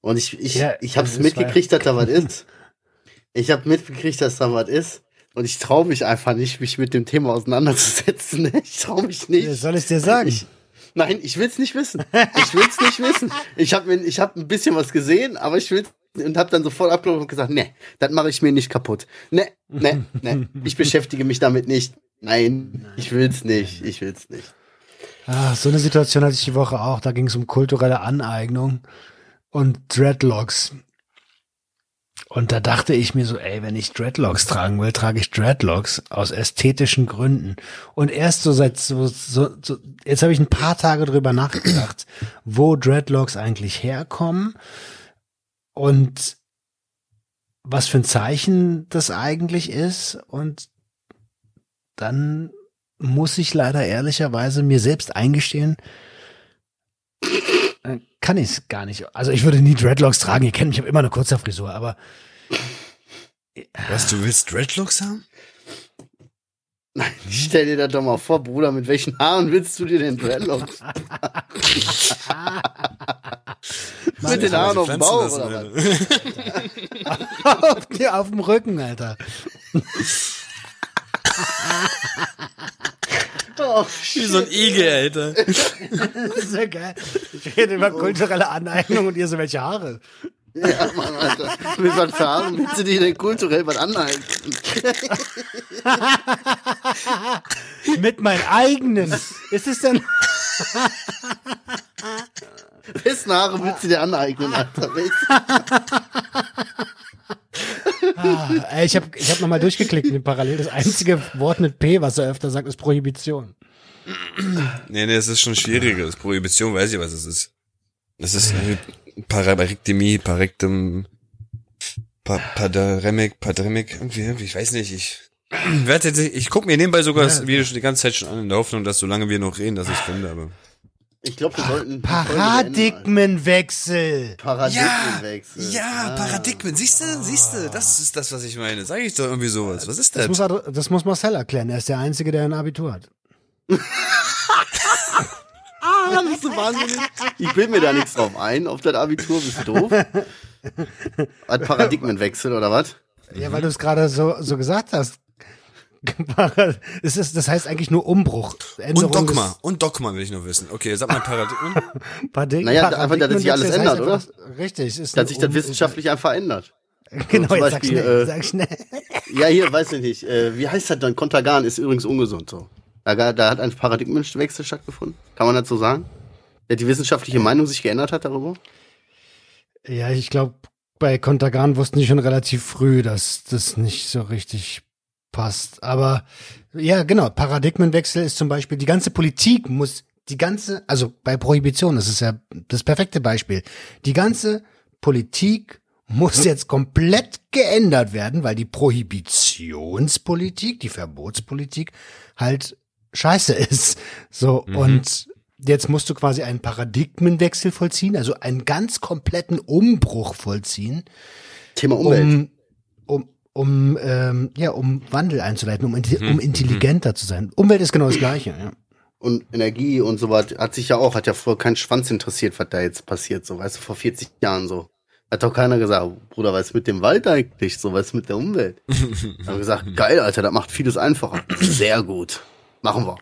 Und ich, ich, Ja, ich hab's mitgekriegt, dass da was ist. Ich hab mitgekriegt, dass da was ist. Und ich traue mich einfach nicht, mich mit dem Thema auseinanderzusetzen. Ich traue mich nicht. Soll ich dir sagen? Ich, nein, ich will's nicht wissen. Ich will's nicht wissen. Ich habe ich hab ein bisschen was gesehen, aber ich will's und habe dann sofort abgelaufen und gesagt, nee, das mache ich mir nicht kaputt. Nee, nee, nee, ich beschäftige mich damit nicht. Nein, ich will's nicht. Ich will's nicht. Ah, so eine Situation hatte ich die Woche auch. Da ging es um kulturelle Aneignung und Dreadlocks. Und da dachte ich mir so, ey, wenn ich Dreadlocks tragen will, trage ich Dreadlocks aus ästhetischen Gründen. Und erst so seit so, so, so jetzt habe ich ein paar Tage drüber nachgedacht, wo Dreadlocks eigentlich herkommen und was für ein Zeichen das eigentlich ist. Und dann muss ich leider ehrlicherweise mir selbst eingestehen, kann ich es gar nicht. Also ich würde nie Dreadlocks tragen. Ihr kennt mich, ich habe immer eine kurze Frisur, aber was, du willst Dreadlocks haben? Nein, stell dir das doch mal vor, Bruder, mit welchen Haaren willst du dir denn Dreadlocks? mit den Haaren auf dem Bauch oder was? auf, auf dem Rücken, Alter. Oh, Wie so ein Igel, Alter. Das ist ja geil. Ich rede über kulturelle Aneignung und ihr so welche Haare. ja, Mann, Alter. Mit was für Haaren willst du dir denn kulturell was anhalten? Mit meinen eigenen. Ist es denn? Wessen Haare willst du dir aneignen, Alter? Ah, ich habe ich hab nochmal durchgeklickt in den Parallel. Das einzige Wort mit P, was er öfter sagt, ist Prohibition. Nee, nee, es ist schon schwieriger. Das Prohibition weiß ich, was es ist. Das ist äh, Parektemie, Parektem, pa Paderemic, Paderemic, irgendwie, irgendwie, ich weiß nicht, ich werde jetzt, ich gucke mir nebenbei sogar das Video schon die ganze Zeit schon an in der Hoffnung, dass solange wir noch reden, dass ich finde, aber. Ich glaube, wir sollten. Folge beenden, Paradigmenwechsel. Paradigmenwechsel. Ja, Paradigmen, siehst du, siehst du, das ist das, was ich meine. Sag ich doch irgendwie sowas. Was ist Das das? muss, das muss Marcel erklären. Er ist der Einzige, der ein Abitur hat. Ah, bist du wahnsinnig? Ich bild mir da nichts drauf ein, auf das Abitur, bist du doof? Hat Paradigmenwechsel oder was? Ja, weil du es gerade so, so gesagt hast. Es ist, das heißt eigentlich nur Umbruch. Änderung Und Dogma, und Dogma will ich noch wissen. Okay, sag mal Paradigmen. Des Paradig Naja, einfach, dass sich alles Paradigmenwechsel ändert, heißt einfach- Richtig. Ist Dass sich das wissenschaftlich einfach ändert. Genau, zum jetzt sag Beispiel, schnell, äh, sag schnell. Ja, hier, weiß ich nicht. Äh, wie heißt das dann? Kontergan ist übrigens ungesund so. Da, da hat ein Paradigmenwechsel stattgefunden. Kann man dazu sagen? Dass die wissenschaftliche Meinung sich geändert hat darüber? Ja, ich glaube, bei Kontergan wussten die schon relativ früh, dass das nicht so richtig passt. Aber ja, genau, Paradigmenwechsel ist zum Beispiel, die ganze Politik muss, die ganze, also bei Prohibition, das ist ja das perfekte Beispiel, die ganze Politik muss jetzt komplett geändert werden, weil die Prohibitionspolitik, die Verbotspolitik halt scheiße ist. So, und jetzt musst du quasi einen Paradigmenwechsel vollziehen, also einen ganz kompletten Umbruch vollziehen, Thema Umwelt. um, um, um, ähm, ja, um Wandel einzuleiten, um, intelli- um intelligenter zu sein. Umwelt ist genau das Gleiche, ja. und Energie und so was, hat sich ja auch, hat ja vorher keinen Schwanz interessiert, was da jetzt passiert, so, weißt du, vor 40 Jahren so. Hat doch keiner gesagt, Bruder, was ist mit dem Wald eigentlich, so, was ist mit der Umwelt? Haben gesagt, geil, Alter, das macht vieles einfacher. Sehr gut. Machen wir.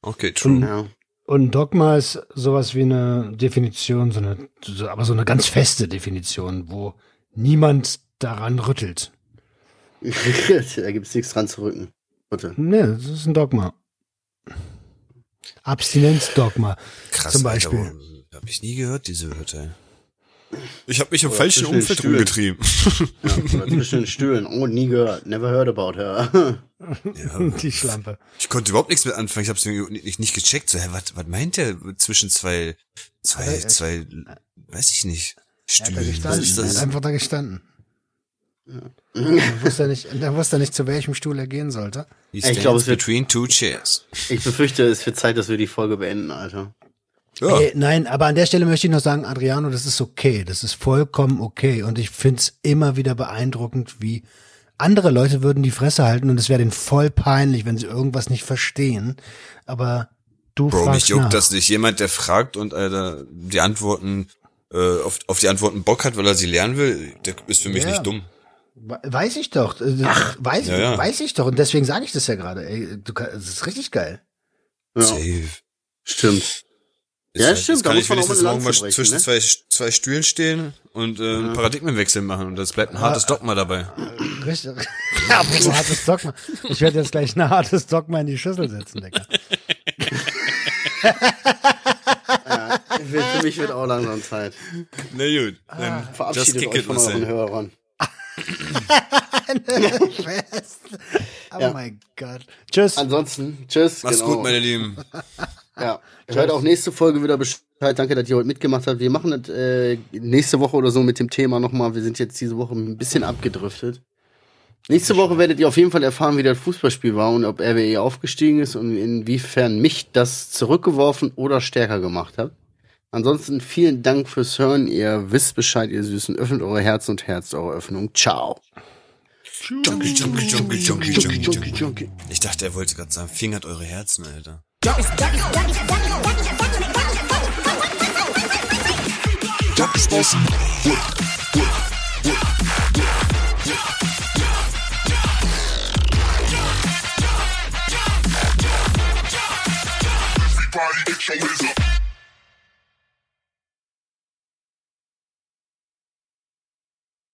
Okay, true. Ja. Und Dogma ist sowas wie eine Definition, so eine, so, aber so eine ganz feste Definition, wo niemand daran rüttelt. da gibt's nichts dran zu rücken. Bitte. Nee, das ist ein Dogma. Abstinenzdogma. Krass, Zum Beispiel. Alter, wo- hab ich nie gehört, diese Wörter. Ich habe mich im Oder falschen Umfeld Stühlen. rumgetrieben. Ja, zwischen den Stühlen. Oh, nie gehört. Never heard about her. Ja. Die Schlampe. Ich konnte überhaupt nichts mit anfangen. Ich habe es nicht, nicht gecheckt. So, hä, was, was meint der zwischen zwei, zwei, zwei, weiß ich nicht, Er hat da Stühlen? Was gestanden. Er hat einfach da gestanden. Er wusste, nicht, er wusste nicht, zu welchem Stuhl er gehen sollte. Ich glaube, es wird- between two chairs. Ich befürchte, es wird Zeit, dass wir die Folge beenden, Alter. Ja, Ey, nein, aber an der Stelle möchte ich noch sagen, Adriano, das ist okay. Das ist vollkommen okay. Und ich find's immer wieder beeindruckend, wie andere Leute würden die Fresse halten und es wäre denen voll peinlich, wenn sie irgendwas nicht verstehen. Aber du Bro, mich fragst juckt nach. das nicht. Jemand, der fragt und Alter, die Antworten, äh, auf, auf die Antworten Bock hat, weil er sie lernen will, der ist für mich Ja. nicht dumm. We- Weiß ich doch. Äh, das weiß, ja, ja. weiß ich doch. Und deswegen sage ich das ja gerade. Ey, du Das ist richtig geil. Ja, Safe. stimmt. Ja, jetzt stimmt, da kann muss ich man wenigstens morgen mal brechen, zwischen ne? zwei, zwei Stühlen stehen und äh, einen Paradigmenwechsel machen und das bleibt ein hartes Dogma dabei. Richtig. Ja, ein hartes Dogma. Ich werde jetzt gleich ein hartes Dogma in die Schüssel setzen, Digga. Ja, für mich wird auch langsam Zeit. Na gut, dann just Verabschiedet euch von euren Marcel. Hörern. Oh Ja. mein Gott. Tschüss. Ansonsten, tschüss. Mach's genau. gut, meine Lieben. Ja, hört auch nächste Folge wieder Bescheid. Danke, dass ihr heute mitgemacht habt. Wir machen das äh, nächste Woche oder so mit dem Thema nochmal. Wir sind jetzt diese Woche ein bisschen abgedriftet. Nächste Woche werdet ihr auf jeden Fall erfahren, wie das Fußballspiel war und ob RWE aufgestiegen ist und inwiefern mich das zurückgeworfen oder stärker gemacht hat. Ansonsten vielen Dank fürs Hören. Ihr wisst Bescheid, ihr Süßen. Öffnet eure Herzen und Herz eure Öffnung. Ciao. Junkie, Junkie, Junkie, Junkie, Junkie, Junkie. Ich dachte, er wollte gerade sagen, fingert eure Herzen, Alter. Junkies bossing. Everybody get your hands up.